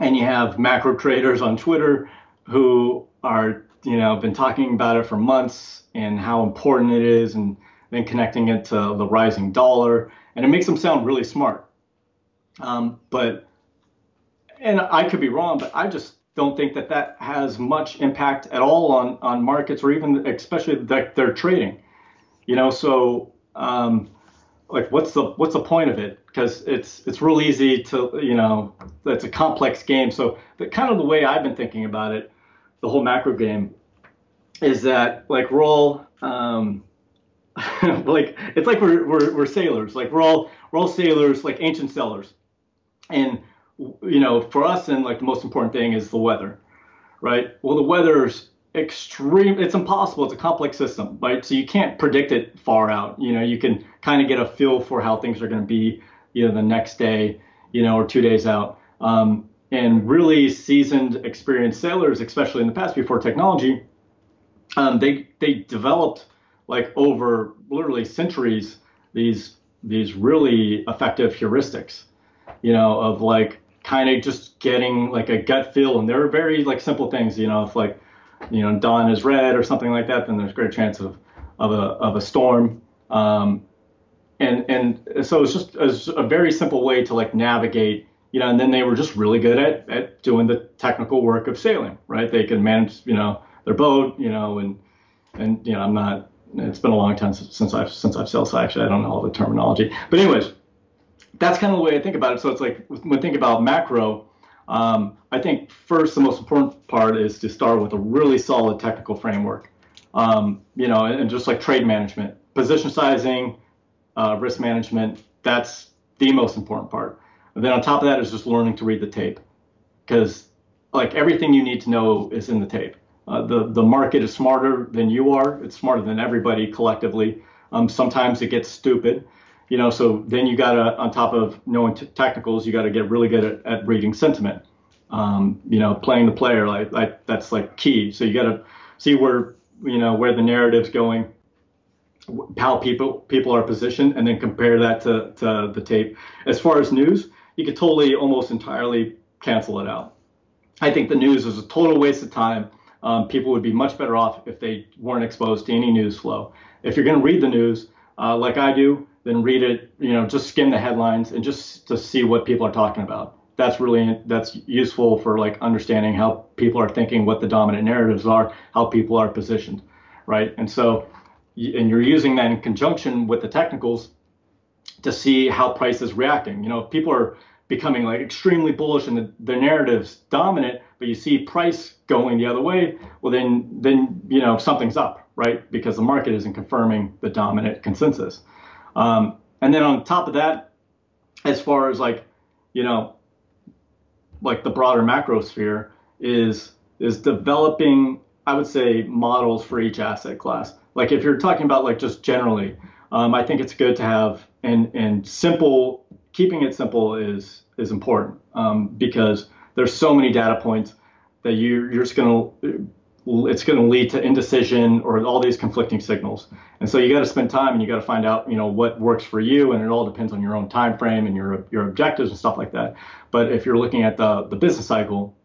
and you have macro traders on Twitter who are you know been talking about it for months and how important it is, and then connecting it to the rising dollar, and it makes them sound really smart. Um, but, and I could be wrong, but I just don't think that that has much impact at all on, on markets or even especially that they're trading. You know, so um, like what's the what's the point of it? Because it's it's real easy to you know it's a complex game. So the kind of the way I've been thinking about it, the whole macro game, is that like we're all um, like it's like we're, we're we're sailors. Like we're all we're all sailors, like ancient sailors and you know, for us, and like the most important thing is the weather, right? Well, the weather's extreme. It's impossible. It's a complex system, right? So you can't predict it far out. You know, you can kind of get a feel for how things are going to be, you know, the next day, you know, or two days out. Um, and really seasoned, experienced sailors, especially in the past before technology, um, they they developed like over literally centuries these these really effective heuristics, you know, of like kind of just getting like a gut feel, and there are very like simple things, you know, if like you know dawn is red or something like that, then there's a great chance of of a of a storm. Um, and and so it's just it's a very simple way to like navigate you know and then they were just really good at at doing the technical work of sailing right? They could manage you know their boat you know and and you know i'm not it's been a long time since i've since i've sailed so actually i don't know all the terminology. But anyways that's kind of the way i think about it so it's like when I think about macro um, i think first the most important part is to start with a really solid technical framework um, you know and just like trade management position sizing uh, risk management. That's the most important part. And then on top of that is just learning to read the tape, because like everything you need to know is in the tape. Uh, the the market is smarter than you are. It's smarter than everybody collectively. Um, sometimes it gets stupid, you know. So then you gotta, on top of knowing t- technicals, you gotta get really good at, at reading sentiment. Um, you know, playing the player like, like that's like key. So you gotta see where you know where the narrative's going how people people are positioned and then compare that to, to the tape. As far as news, you could totally almost entirely cancel it out. I think the news is a total waste of time. Um, people would be much better off if they weren't exposed to any news flow. If you're going to read the news, uh, like I do, then read it. You know, just skim the headlines and just to see what people are talking about. That's really that's useful for like understanding how people are thinking, what the dominant narratives are, how people are positioned, right? And so and you're using that in conjunction with the technicals to see how price is reacting. You know, if people are becoming like extremely bullish and the, the narrative's dominant, but you see price going the other way, well then then you know something's up, right? Because the market isn't confirming the dominant consensus. Um, and then on top of that, as far as like, you know, like the broader macro sphere is is developing, I would say, models for each asset class like if you're talking about like just generally, um, I think it's good to have and and simple. Keeping it simple is is important um, because there's so many data points that you you're just gonna it's going to lead to indecision or all these conflicting signals. And so you got to spend time and you got to find out, you know, what works for you. And it all depends on your own time frame and your your objectives and stuff like that. But if you're looking at the the business cycle,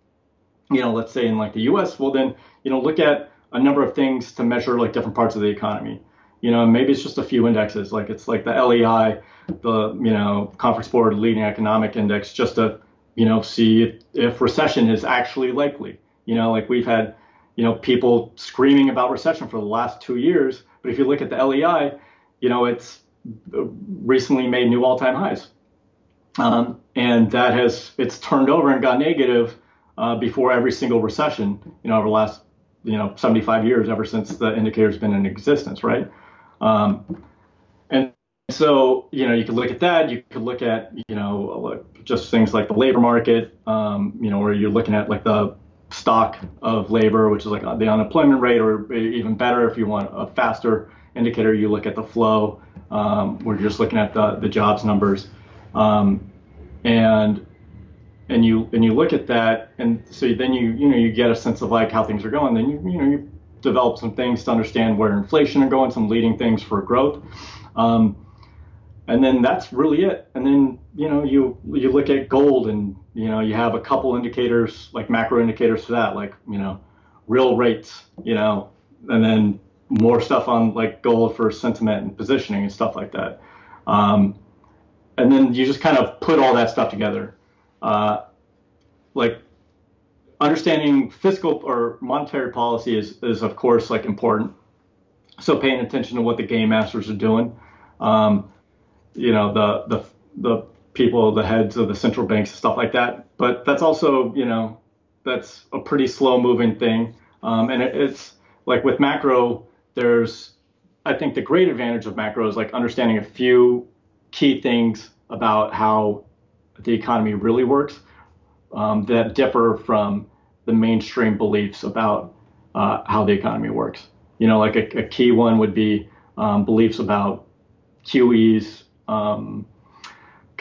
you know, let's say in like the U.S., well then, you know, look at a number of things to measure like different parts of the economy. You know, maybe it's just a few indexes, like it's like the LEI, the you know Conference Board Leading Economic Index, just to you know see if, if recession is actually likely. You know, like we've had you know people screaming about recession for the last two years, but if you look at the LEI, you know it's recently made new all-time highs, um, and that has it's turned over and got negative uh, before every single recession. You know, over the last you know 75 years ever since the indicator's been in existence, right? Um, and so you know you could look at that. You could look at you know just things like the labor market, um, you know, where you're looking at like the stock of labor, which is like the unemployment rate, or even better, if you want a faster indicator, you look at the flow, um, you're just looking at the, the jobs numbers. Um, and and you and you look at that and so then you you know you get a sense of like how things are going then you you know you develop some things to understand where inflation are going some leading things for growth um, and then that's really it and then you know you you look at gold and you know you have a couple indicators like macro indicators for that like you know real rates you know and then more stuff on like gold for sentiment and positioning and stuff like that. Um, and then you just kind of put all that stuff together. Uh, like understanding fiscal or monetary policy is, is of course like important. So paying attention to what the game masters are doing, um, you know, the the the people, the heads of the central banks, and stuff like that. But that's also, you know, that's a pretty slow moving thing. Um, and it, it's like with macro, there's, I think the great advantage of macro is like understanding a few key things about how the economy really works um, that differ from the mainstream beliefs about uh, how the economy works. You know, like a, a key one would be um, beliefs about QE's um,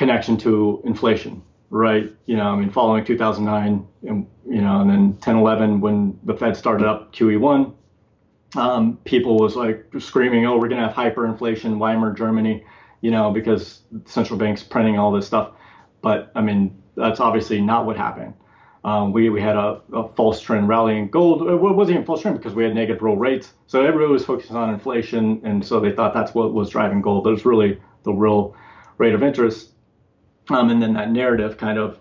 connection to inflation. right? You know, I mean, following 2009, and, you know, and then 10, 11 when the Fed started up QE1, um, people was like screaming, "Oh, we're to have hyperinflation, Weimar Germany," you know, because central banks printing all this stuff. But I mean, that's obviously not what happened. Um, we we had a, a, false trend rally in gold. It wasn't even false trend because we had negative real rates. So everybody was focusing on inflation, and so they thought that's what was driving gold. But it's really the real rate of interest. Um, and then that narrative kind of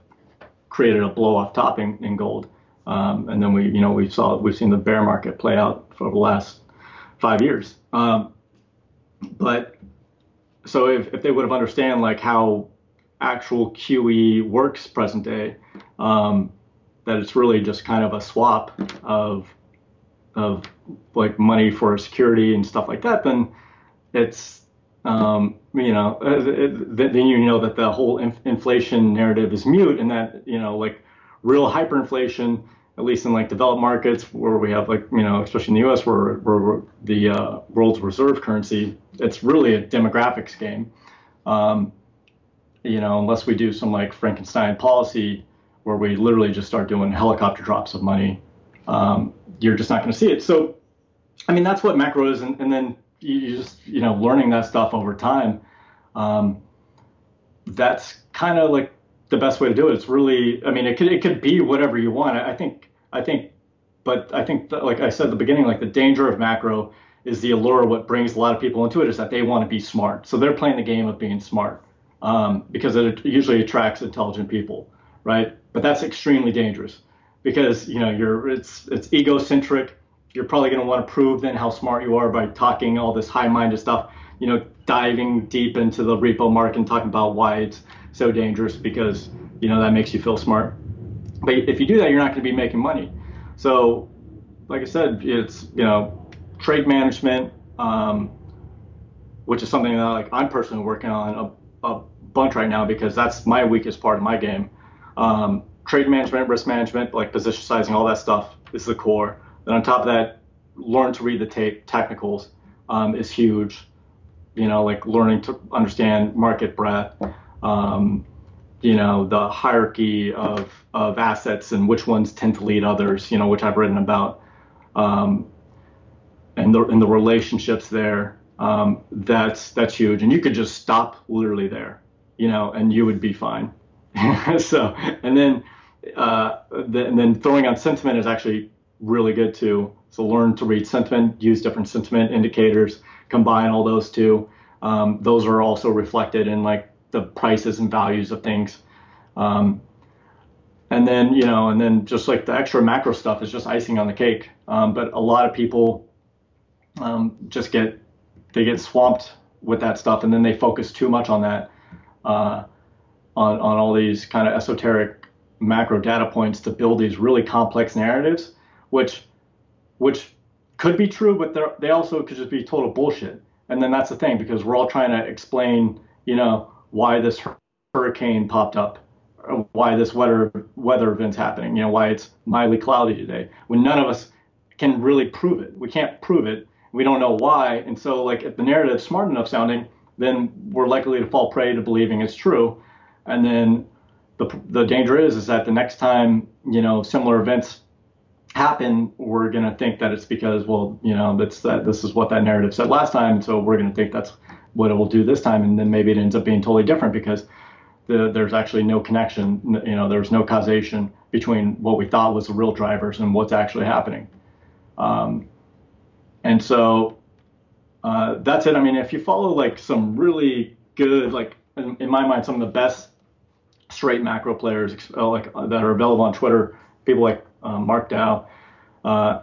created a blow off topping in gold. Um, and then we, you know, we saw we've seen the bear market play out for the last five years. Um, but so if, if they would have understand like how actual QE works present day, um, that it's really just kind of a swap of of like money for security and stuff like that, then it's um, you know it, then you know that the whole inf- inflation narrative is mute, and that you know like real hyperinflation at least in like developed markets where we have like you know especially in the U.S. where, where the uh, world's reserve currency, it's really a demographics game. Um, you know, unless we do some like Frankenstein policy where we literally just start doing helicopter drops of money, um, you're just not going to see it. So, I mean, that's what macro is, and, and then you just you know learning that stuff over time. Um, that's kind of like the best way to do it. It's really, I mean, it could it could be whatever you want. I, think I think, but I think, that, like I said at the beginning, like the danger of macro is the allure. What brings a lot of people into it is that they want to be smart. So they're playing the game of being smart um, because it usually attracts intelligent people, right? But that's extremely dangerous because you know you're it's it's egocentric. You're probably going to want to prove then how smart you are by talking all this high-minded stuff. You know, diving deep into the repo market and talking about why it's so dangerous because you know that makes you feel smart. But if you do that, you're not going to be making money. So, like I said, it's you know trade management, um, which is something that like I'm personally working on a, a, bunch right now because that's my weakest part of my game. Um, trade management, risk management, like position sizing, all that stuff is the core. Then on top of that, learn to read the tape. Technicals um, is huge. You know, like learning to understand market breadth. Um, you know the hierarchy of of assets and which ones tend to lead others you know which I've written about um, and the and the relationships there um, that's that's huge and you could just stop literally there you know and you would be fine so and then uh, the, and then throwing on sentiment is actually really good too so learn to read sentiment use different sentiment indicators combine all those two um, those are also reflected in like the prices and values of things. Um, and then, you know, and then just like the extra macro stuff is just icing on the cake. Um, but a lot of people um, just get, they get swamped with that stuff and then they focus too much on that, uh, on, on all these kind of esoteric macro data points to build these really complex narratives, which, which could be true, but they also could just be total bullshit. And then that's the thing because we're all trying to explain, you know, why this hurricane popped up, uh, why this weather weather event's happening, you know, why it's mildly cloudy today, when none of us can really prove it. We can't prove it. We don't know why. And so, like, if the narrative's smart enough sounding, then we're likely to fall prey to believing it's true. And then the, the danger is, is that the next time, you know, similar events happen, we're going to think that it's because, well, you know, that's that this is what that narrative said last time. So we're going to think that's what it will do this time, and then maybe it ends up being totally different because the, there's actually no connection. You know, there's no causation between what we thought was the real drivers and what's actually happening. Um, and so uh, that's it. I mean, if you follow like some really good, like in, in my mind, some of the best straight macro players uh, like that are available on Twitter, people like uh, Mark Dow, uh,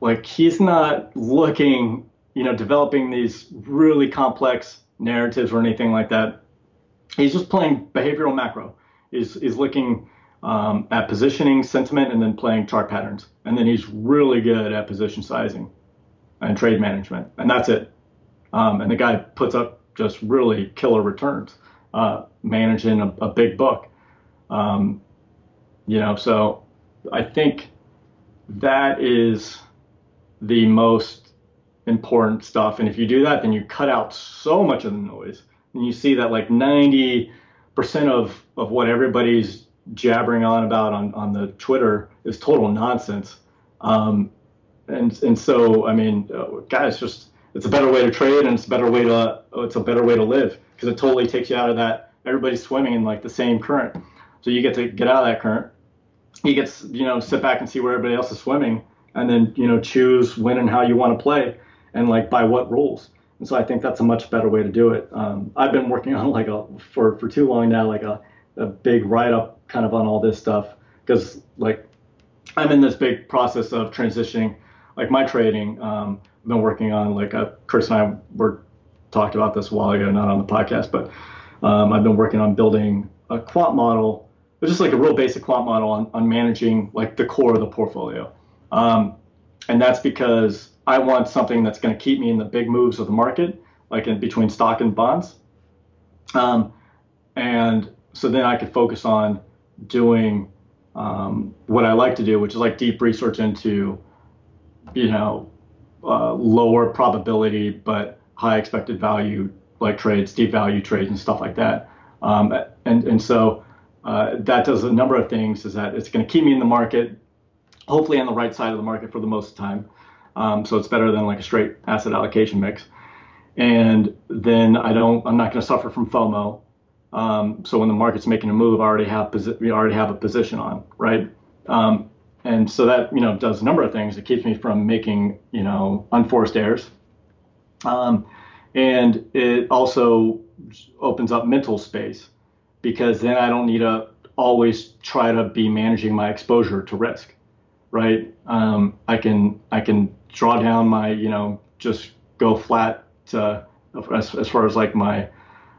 like he's not looking you know, developing these really complex narratives or anything like that. He's just playing behavioral macro. Is is looking um, at positioning, sentiment, and then playing chart patterns. And then he's really good at position sizing and trade management, and that's it. Um, and the guy puts up just really killer returns, uh, managing a, a, big book. Um, you know, so I think that is the most important stuff. And if you do that, then you cut out so much of the noise. And you see that like 90% of of what everybody's jabbering on about on on the Twitter is total nonsense. Um, and and so I mean, uh, guys, just it's a better way to trade and it's a better way to it's a better way to live because it totally takes you out of that everybody's swimming in like the same current. So you get to get out of that current. You get to, you know sit back and see where everybody else is swimming, and then you know choose when and how you want to play, and like by what rules. And so I think that's a much better way to do it. Um, I've been working on like a for for too long now like a a big write up kind of on all this stuff because like I'm in this big process of transitioning like my trading. Um, I've been working on like a, uh, Chris and I were talked about this a while ago, not on the podcast, but um, I've been working on building a quant model, which is like a real basic quant model on, on managing like the core of the portfolio. Um, and that's because I want something that's going to keep me in the big moves of the market, like in between stock and bonds. Um, and so then I could focus on doing um, what I like to do, which is like deep research into, you know, uh, lower probability but high expected value like trades, deep value trades, and stuff like that. Um, and and so uh, that does a number of things. Is that it's going to keep me in the market, hopefully on the right side of the market for the most time. Um, so it's better than like a straight asset allocation mix. And then I don't, I'm not going to suffer from FOMO. Um, so when the market's making a move, I already have posi- we already have a position on, right? Um, and so that you know does a number of things. It keeps me from making you know unforced errors, um, and it also opens up mental space because then I don't need to always try to be managing my exposure to risk, right? Um, I can I can draw down my you know just go flat to, as, as far as like my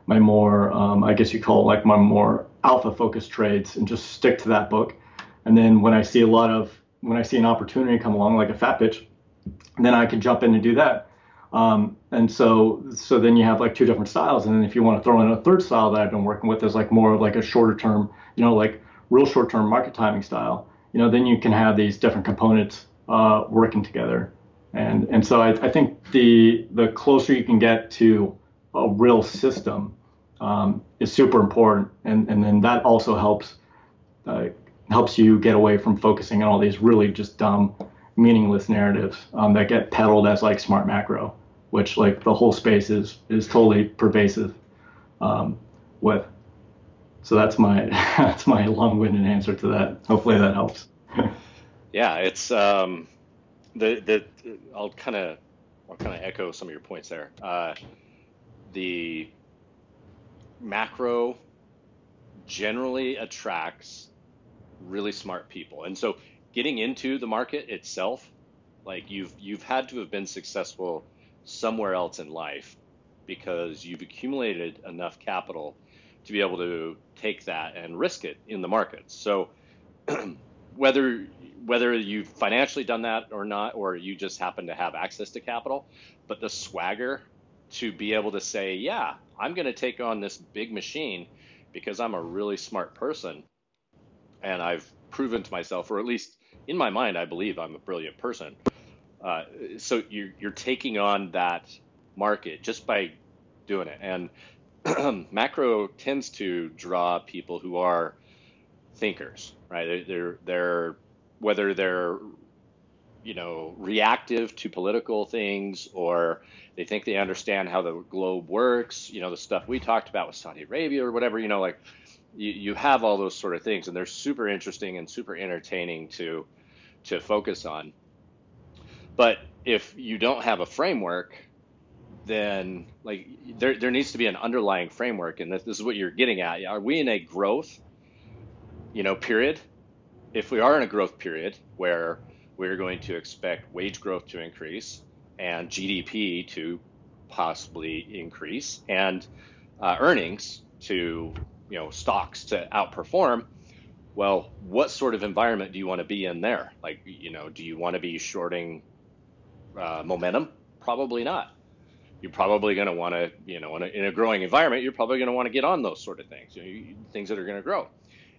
my more, um, I guess you call it like my more alpha focused trades and just stick to that book. And then when I see a lot of, when I see an opportunity come along, like a fat pitch, then I can jump in and do that. Um, and so, so then you have like two different styles. And then if you want to throw in a third style that I've been working with is like more of like a shorter term, you know, like real short term market timing style, you know, then you can have these different components uh, working together. And, and so I, I think the, the closer you can get to a real system, um, is super important, and and then that also helps uh, helps you get away from focusing on all these really just dumb, meaningless narratives um, that get peddled as like smart macro, which like the whole space is is totally pervasive um, with. So that's my that's my long-winded answer to that. Hopefully that helps. yeah, it's um, the the I'll kind of I'll kind of echo some of your points there. Uh, the macro generally attracts really smart people. And so getting into the market itself, like you've you've had to have been successful somewhere else in life because you've accumulated enough capital to be able to take that and risk it in the markets. So whether whether you've financially done that or not, or you just happen to have access to capital, but the swagger to be able to say, yeah, I'm going to take on this big machine because I'm a really smart person and I've proven to myself, or at least in my mind, I believe I'm a brilliant person. Uh, so you're, you're taking on that market just by doing it. And macro tends to draw people who are thinkers, right? They're, they're, whether they're you know reactive to political things or they think they understand how the globe works you know the stuff we talked about with saudi arabia or whatever you know like you, you have all those sort of things and they're super interesting and super entertaining to to focus on but if you don't have a framework then like there, there needs to be an underlying framework and this, this is what you're getting at are we in a growth you know period if we are in a growth period where we're going to expect wage growth to increase and GDP to possibly increase and uh, earnings to, you know, stocks to outperform. Well, what sort of environment do you want to be in there? Like, you know, do you want to be shorting uh, momentum? Probably not. You're probably going to want to, you know, in a, in a growing environment, you're probably going to want to get on those sort of things, you know, things that are going to grow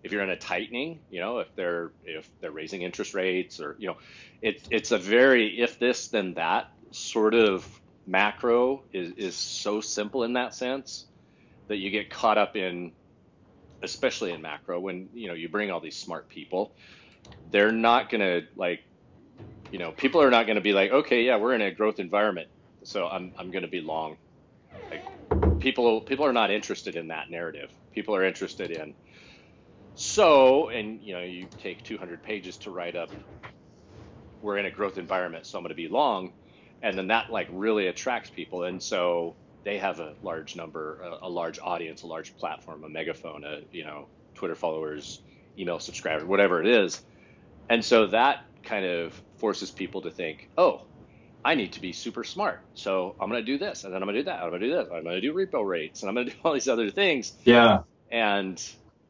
if you're in a tightening, you know, if they're if they're raising interest rates or you know, it, it's a very if this then that sort of macro is is so simple in that sense that you get caught up in especially in macro, when you know you bring all these smart people, they're not gonna like, you know, people are not gonna be like, okay, yeah, we're in a growth environment, so I'm I'm gonna be long. Like, people people are not interested in that narrative. People are interested in so, and you know, you take 200 pages to write up. We're in a growth environment, so I'm going to be long, and then that like really attracts people, and so they have a large number, a, a, large audience, a large platform, a megaphone, a you know, Twitter followers, email subscribers, whatever it is, and so that kind of forces people to think, oh, I need to be super smart, so I'm going to do this, and then I'm going to do that, I'm going to do this, I'm going to do repo rates, and I'm going to do all these other things. Yeah. And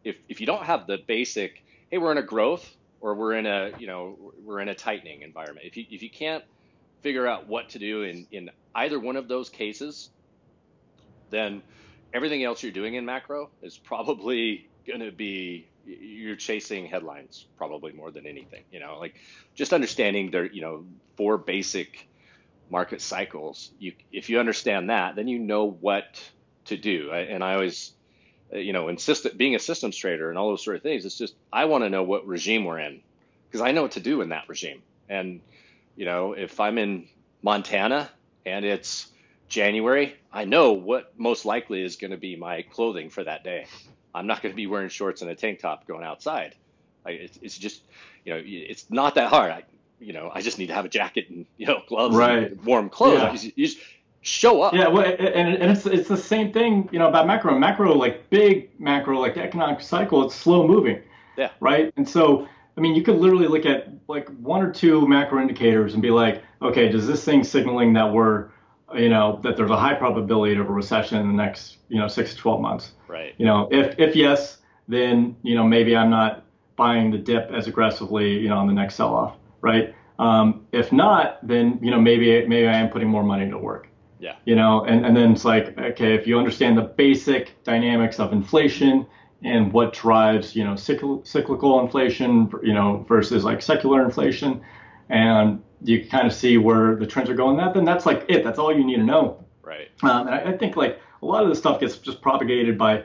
if if you don't have the basic, hey, we're in a growth or we're in a you know we're in a tightening environment. If you if you can't figure out what to do in in either one of those cases, then everything else you're doing in macro is probably going to be you're chasing headlines probably more than anything you know like just understanding there you know four basic market cycles you if you understand that then you know what to do and i always uh, you know, insist that being a systems trader and all those sort of things. It's just I want to know what regime we're in because I know what to do in that regime. And you know, if I'm in Montana and it's January, I know what most likely is going to be my clothing for that day. I'm not going to be wearing shorts and a tank top going outside. I, it's, it's just, you know, it's not that hard. I, you know, I just need to have a jacket and you know gloves, right. and warm clothes. Yeah. You, you just, show up. Yeah, well, and, and it's it's the same thing, you know, about macro. Macro, like big macro, like the economic cycle, it's slow moving. Yeah. Right. And so, I mean, you could literally look at like one or two macro indicators and be like, okay, does this thing signaling that we're, you know, that there's a high probability of a recession in the next, you know, six to twelve months. Right. You know, if if yes, then you know maybe I'm not buying the dip as aggressively, you know, on the next sell-off. Right. Um, if not, then you know maybe maybe I am putting more money to work. Yeah. You know, and, and then it's like, okay, if you understand the basic dynamics of inflation and what drives, you know, cycl- cyclical inflation, you know, versus like secular inflation, and you kind of see where the trends are going, that then that's like it. That's all you need to know. Right. Um, and I, I, think like a lot of this stuff gets just propagated by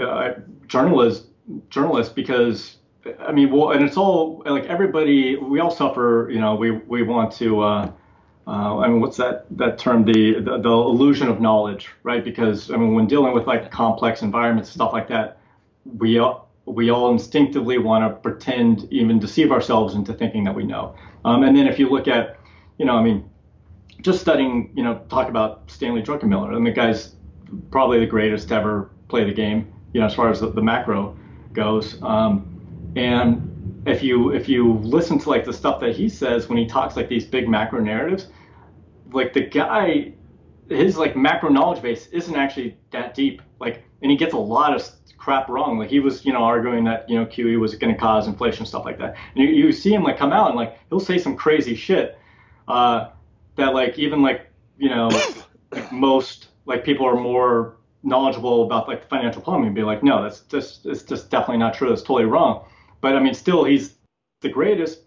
uh, journalists, journalists because I mean, well, and it's all like everybody, we all suffer, you know, we, we want to, uh, uh, I mean, what's that that term? The, the, the illusion of knowledge, right? Because I mean, when dealing with like complex environments, stuff like that, we all we all instinctively want to pretend, even deceive ourselves into thinking that we know. Um, and then if you look at, you know, I mean, just studying, you know, talk about Stanley Druckenmiller. I mean, the guy's probably the greatest to ever play the game, you know, as far as the, the macro goes. Um, and if you if you listen to like the stuff that he says when he talks like these big macro narratives, like the guy, his like macro knowledge base isn't actually that deep. Like, and he gets a lot of crap wrong. Like he was, you know, arguing that you know QE was going to cause inflation and stuff like that. And you, you see him like come out and like he'll say some crazy shit uh, that like even like you know like most like people are more knowledgeable about like the financial plumbing and be like, no, that's just it's just definitely not true. That's totally wrong. But I mean, still, he's the greatest,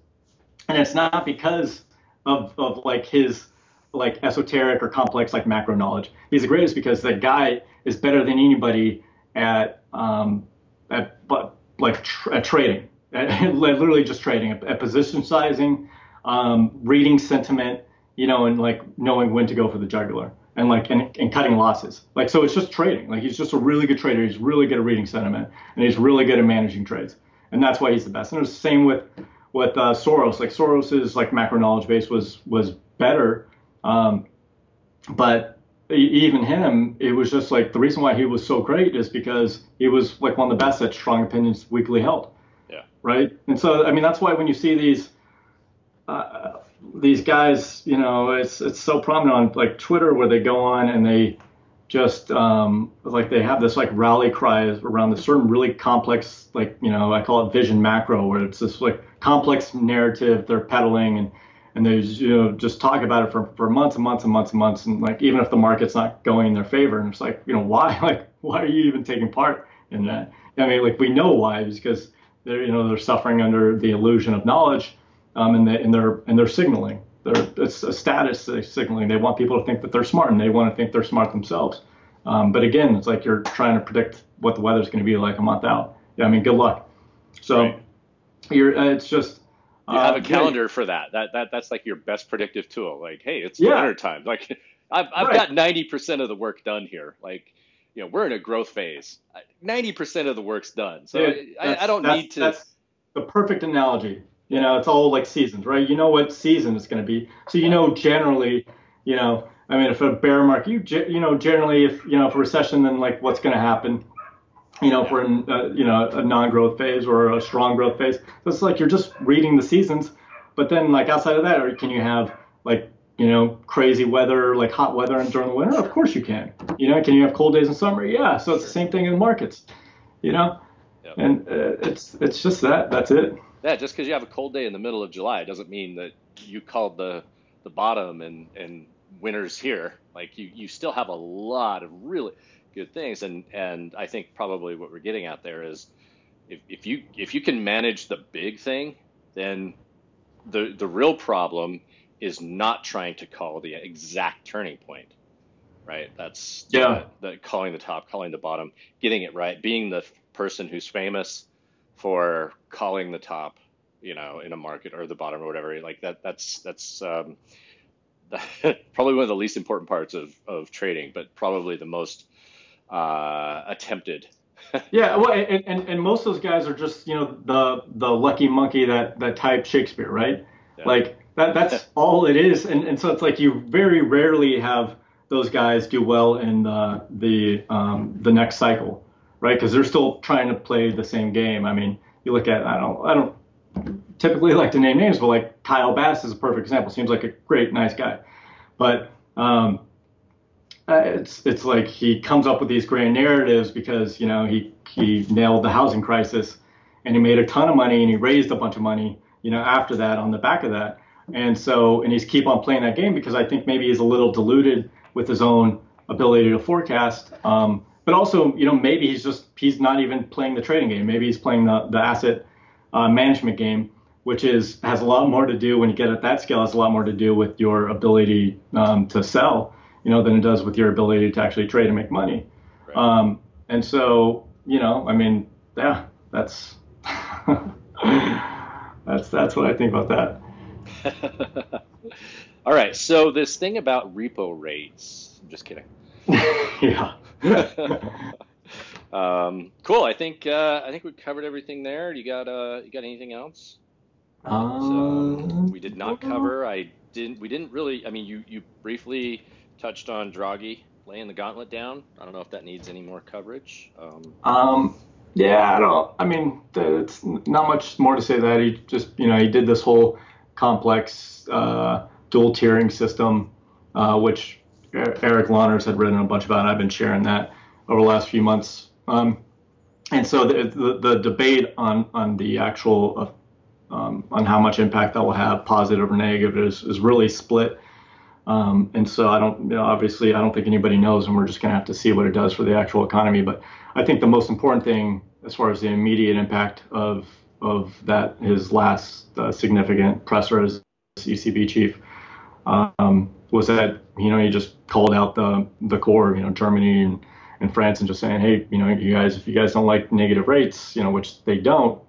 and it's not because of of like his like esoteric or complex like macro knowledge. He's the greatest because the guy is better than anybody at um, at but like tr- at trading, at, literally just trading, at, at position sizing, um, reading sentiment, you know, and like knowing when to go for the jugular and like and, and cutting losses. Like so, it's just trading. Like he's just a really good trader. He's really good at reading sentiment, and he's really good at managing trades and that's why he's the best. And it's the same with with uh, Soros. Like Soros's like macro knowledge base was was better, um, but even him, it was just like the reason why he was so great is because he was like one of the best at strong opinions weakly held. Yeah. Right. And so I mean that's why when you see these. Uh, these guys, you know, it's it's so prominent on like Twitter where they go on and they just um, like they have this like rally cry around this certain really complex like you know I call it vision macro where it's this like complex narrative they're peddling and and they you know just talk about it for, for months and months and months and months and like even if the market's not going in their favor and it's like you know why like why are you even taking part in that I mean like we know why because they're you know they're suffering under the illusion of knowledge um, and, they, and they're and they're signaling they're, it's a status signaling. They want people to think that they're smart, and they want to think they're smart themselves. Um, but again, it's like you're trying to predict what the weather's going to be like a month out. Yeah, I mean, good luck. So Right. you're, uh, it's just. You have uh, a calendar for that. That that that's like your best predictive tool. Like, hey, it's Yeah. winter time. Like, I've I've Right. got ninety percent of the work done here. Like, you know, we're in a growth phase. Ninety percent of the work's done. So I, I don't need to. That's the perfect analogy. You know, it's all like seasons, right? You know what season it's going to be, so you know generally. You know, I mean, if a bear market, you you know generally if you know if a recession, then like what's going to happen. You know, if we're in uh, you know a non-growth phase or a strong growth phase, so it's like you're just reading the seasons. But then like outside of that, or can you have like you know crazy weather, like hot weather during the winter? Of course you can. You know, can you have cold days in summer? Yeah. So it's the same thing in the markets. You know Yep. and uh, it's it's just that that's it Yeah, just because you have a cold day in the middle of July doesn't mean that you called the the bottom and and winter's here. Like you you still have a lot of really good things, and and I think probably what we're getting at there is if if you if you can manage the big thing, then the the real problem is not trying to call the exact turning point. Right, that's Yeah. the, the calling the top, calling the bottom, getting it right, being the person who's famous for calling the top, you know, in a market or the bottom or whatever. Like that, that's that's um, probably one of the least important parts of of trading, but probably the most uh, attempted. yeah well and, and and most of those guys are just you know the the lucky monkey that that typed shakespeare right? Yeah. like that that's all it is. And and so it's like you very rarely have those guys do well in the the um, the next cycle right? Because they're still trying to play the same game. I mean you look at i don't i don't typically like to name names but like kyle bass is a perfect example. Seems like a great nice guy. But um uh, it's it's like he comes up with these grand narratives because you know he he nailed the housing crisis and he made a ton of money and he raised a bunch of money you know after that on the back of that. And so and he's keep on playing that game because I think maybe he's a little diluted with his own ability to forecast. Um, but also you know maybe he's just he's not even playing the trading game. Maybe he's playing the the asset uh, management game which is has a lot more to do when you get at that scale has a lot more to do with your ability um, to sell you know, than it does with your ability to actually trade and make money. Right. Um, and so, you know, I mean, yeah, that's that's that's what I think about that. All right, so this thing about repo rates. I'm just kidding. yeah. um, cool. I think uh, I think we covered everything there. You got uh, you got anything else? Um, we did not cover. I didn't. We didn't really. I mean, you you briefly touched on Draghi laying the gauntlet down. I don't know if that needs any more coverage. Um, Um, yeah, I don't. I mean, it's not much more to say that he just, you know, he did this whole complex uh, dual tiering system, uh, which Eric Lonergan had written a bunch about. And I've been sharing that over the last few months. Um, and so the, the the debate on on the actual uh, um, on how much impact that will have, positive or negative, is is really split. Um, and so I don't, you know, obviously, I don't think anybody knows, and we're just going to have to see what it does for the actual economy. But I think the most important thing, as far as the immediate impact of of that, his last uh, significant presser as ECB chief, um, was that you know he just called out the the core, you know, Germany and, and France, and just saying, hey, you know, you guys, if you guys don't like negative rates, you know, which they don't,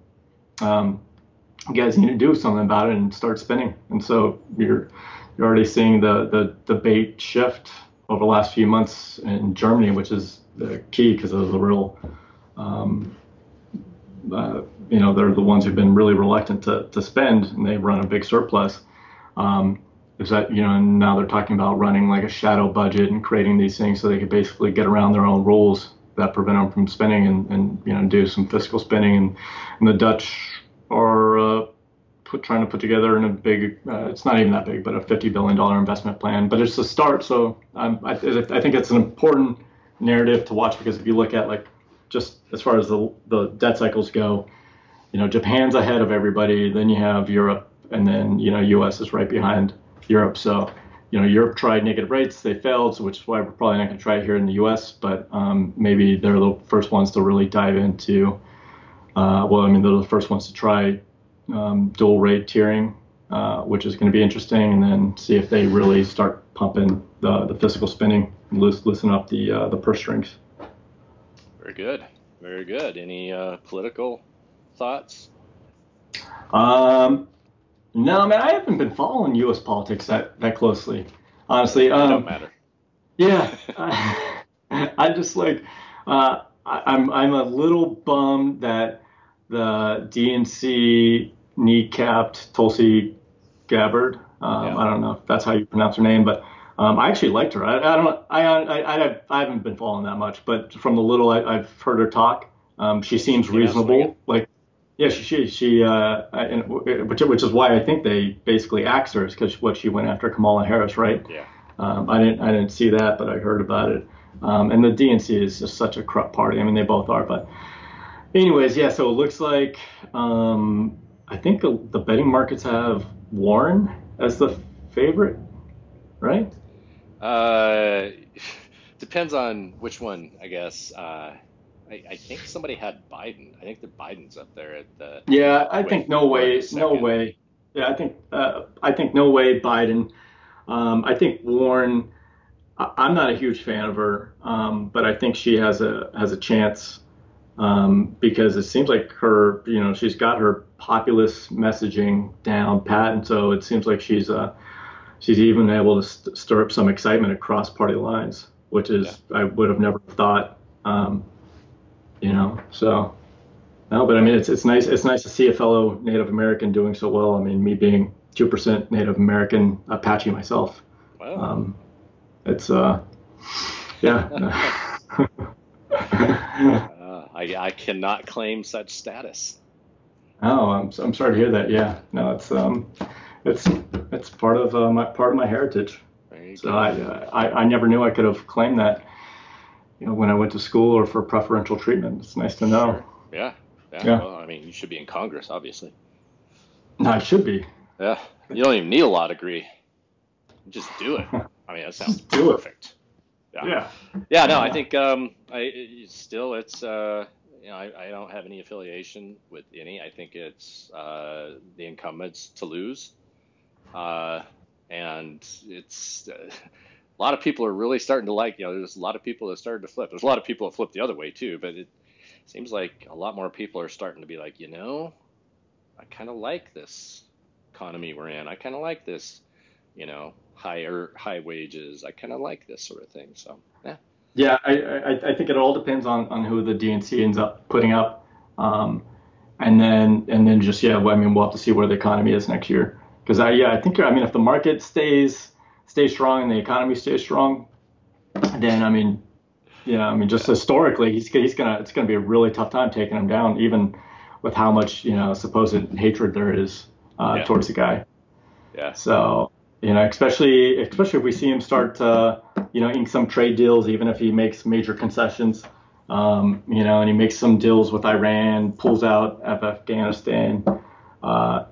um, you guys need to do something about it and start spending. And so you're you're already seeing the the debate shift over the last few months in Germany, which is the key because of the real, um, uh, you know, they're the ones who've been really reluctant to, to spend, and they run a big surplus. Um, is that you know and now they're talking about running like a shadow budget and creating these things so they could basically get around their own rules that prevent them from spending and, and you know do some fiscal spending and, and the Dutch are uh, put, trying to put together in a big uh, it's not even that big but a 50 billion dollar investment plan but it's a start so um, I, I think it's an important narrative to watch because if you look at like just as far as the the debt cycles go you know Japan's ahead of everybody then you have Europe and then you know US is right behind Europe. So, you know, Europe tried negative rates, they failed, which is why we're probably not going to try it here in the U.S. But um, maybe they're the first ones to really dive into. Uh, well, I mean, they're the first ones to try um, dual rate tiering, uh, which is going to be interesting, and then see if they really start pumping the, the fiscal spending loosen up the uh, the purse strings. Very good. Very good. Any uh, political thoughts? Um, no, man, I haven't been following U.S. politics that that closely, honestly. Um, don't matter. Yeah, I, I just like uh, I, I'm I'm a little bummed that the DNC kneecapped Tulsi Gabbard. Um, Yeah. I don't know if that's how you pronounce her name, but um, I actually liked her. I, I don't. I, I I I haven't been following that much, but from the little I, I've heard her talk, um, she seems swing reasonable. Like, yeah, she she she. Uh, and, which which is why I think they basically axed her, is because what she went after Kamala Harris, right? Yeah. Um, I didn't I didn't see that, but I heard about it. Um, and the DNC is just such a corrupt party. I mean, they both are. But anyways, yeah. So it looks like um, I think the, the betting markets have Warren as the favorite, right? Uh, depends on which one, I guess. Uh, I, I think somebody had Biden. I think that Biden's up there at the. Yeah, I think no way, no way. Yeah, I think uh, I think no way Biden. Um, I think Warren. I, I'm not a huge fan of her, um, but I think she has a has a chance um, because it seems like her, you know, she's got her populist messaging down pat, and so it seems like she's uh, she's even able to st- stir up some excitement across party lines, which is I would have never thought. Um, you know, so. No, but I mean, it's it's nice. It's nice to see a fellow Native American doing so well. I mean, me being two percent Native American Apache myself, Well, um, it's uh, yeah. uh, I, I cannot claim such status. Oh, I'm I'm sorry to hear that. Yeah, no, it's um, it's it's part of uh, my part of my heritage. So. I, I I never knew I could have claimed that. You know, when I went to school or for preferential treatment, it's nice to know. Sure. Yeah. Yeah. Yeah. Well, I mean, you should be in Congress, obviously. No, I should be. Yeah. You don't even need a law degree. Just do it. I mean, that sounds do it. perfect. Yeah. Yeah, no, I think um, I still it's uh, you know I, I don't have any affiliation with any. I think it's uh, the incumbents to lose, uh, and it's uh, a lot of people are really starting to like. You know, there's a lot of people that started to flip. There's a lot of people that flip the other way too, but it seems like a lot more people are starting to be like, you know, I kind of like this economy we're in. I kind of like this, you know, higher high wages. I kind of like this sort of thing. So yeah. Yeah, I, I, I think it all depends on, on who the DNC ends up putting up, um, and then and then just yeah, well, I mean we'll have to see where the economy is next year. Because I yeah I think I mean if the market stays stays strong and the economy stays strong, then I mean yeah I mean just historically he's he's gonna it's gonna be a really tough time taking him down even with how much you know supposed hatred there is uh, Yeah. towards the guy. Yeah. So you know, especially especially if we see him start, uh, you know, ink some trade deals, even if he makes major concessions, um, you know, and he makes some deals with Iran, pulls out of Afghanistan, uh,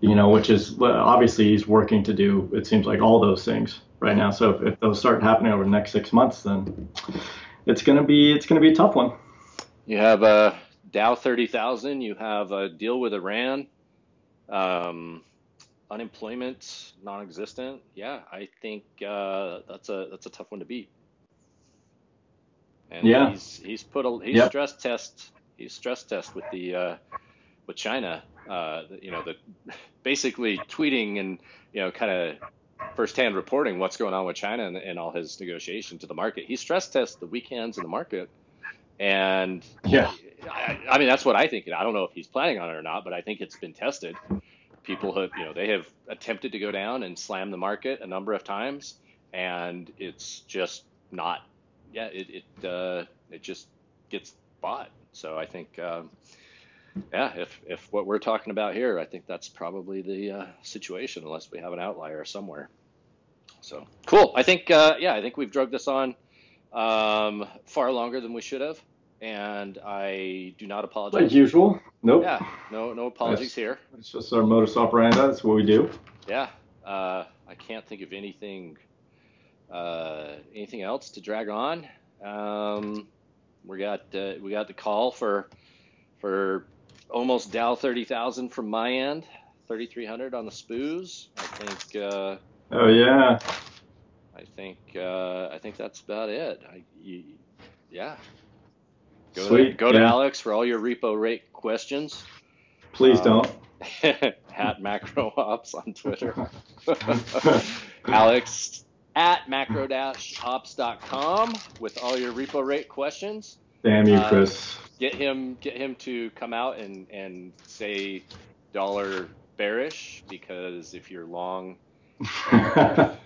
you know, which is obviously he's working to do. It seems like all those things right now. So if, if those start happening over the next six months, then it's gonna be it's gonna be a tough one. You have a Dow thirty thousand. You have a deal with Iran. Um, unemployment non-existent. Yeah, I think uh, that's a that's a tough one to beat. And Yeah. he's he's put a he's Yep. stress test he's stress test with the uh, with China. Uh, you know the basically tweeting and you know kind of firsthand reporting what's going on with China and, and all his negotiation to the market. He stress tests the weak hands in the market, and Yeah. I, I mean that's what I think. I don't know if he's planning on it or not, but I think it's been tested. People have, you know, they have attempted to go down and slam the market a number of times, and it's just not. Yeah, it it uh, it just gets bought. So I think, um, yeah, if if what we're talking about here, I think that's probably the uh, situation, unless we have an outlier somewhere. So cool. I think, uh, yeah, I think we've drug this on um, far longer than we should have, and I do not apologize. Like usual. Nope. Yeah, no, no apologies Yes. here. It's just our modus operandi. That's what we do. Yeah, uh, I can't think of anything, uh, anything else to drag on. Um, we got uh, we got the call for for almost Dow thirty thousand from my end, thirty three hundred on the spoos. I think uh, Oh yeah. I think uh, I think that's about it. I, you, yeah. Go Sweet. To, go to. Alex for all your repo rate questions. Please Um, don't. at macro ops on Twitter. Alex at macro-ops.com with all your repo rate questions. Damn you, uh, Chris. Get him get him to come out and, and say dollar bearish because if you're long the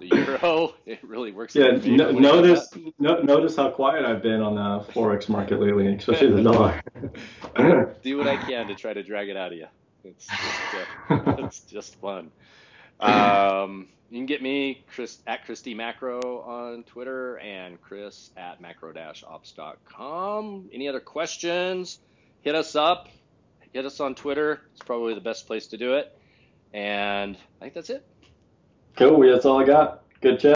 euro, it really works. yeah, no, when it goes notice no, notice how quiet I've been on the forex market lately, especially the dollar. do what I can to try to drag it out of you. It's just, uh, it's just fun. Um, you can get me Chris at Chris D Macro on Twitter and Chris at macro-ops.com. Any other questions? Hit us up. Hit us on Twitter. It's probably the best place to do it. And I think that's it. Cool. That's all I got. Good chat.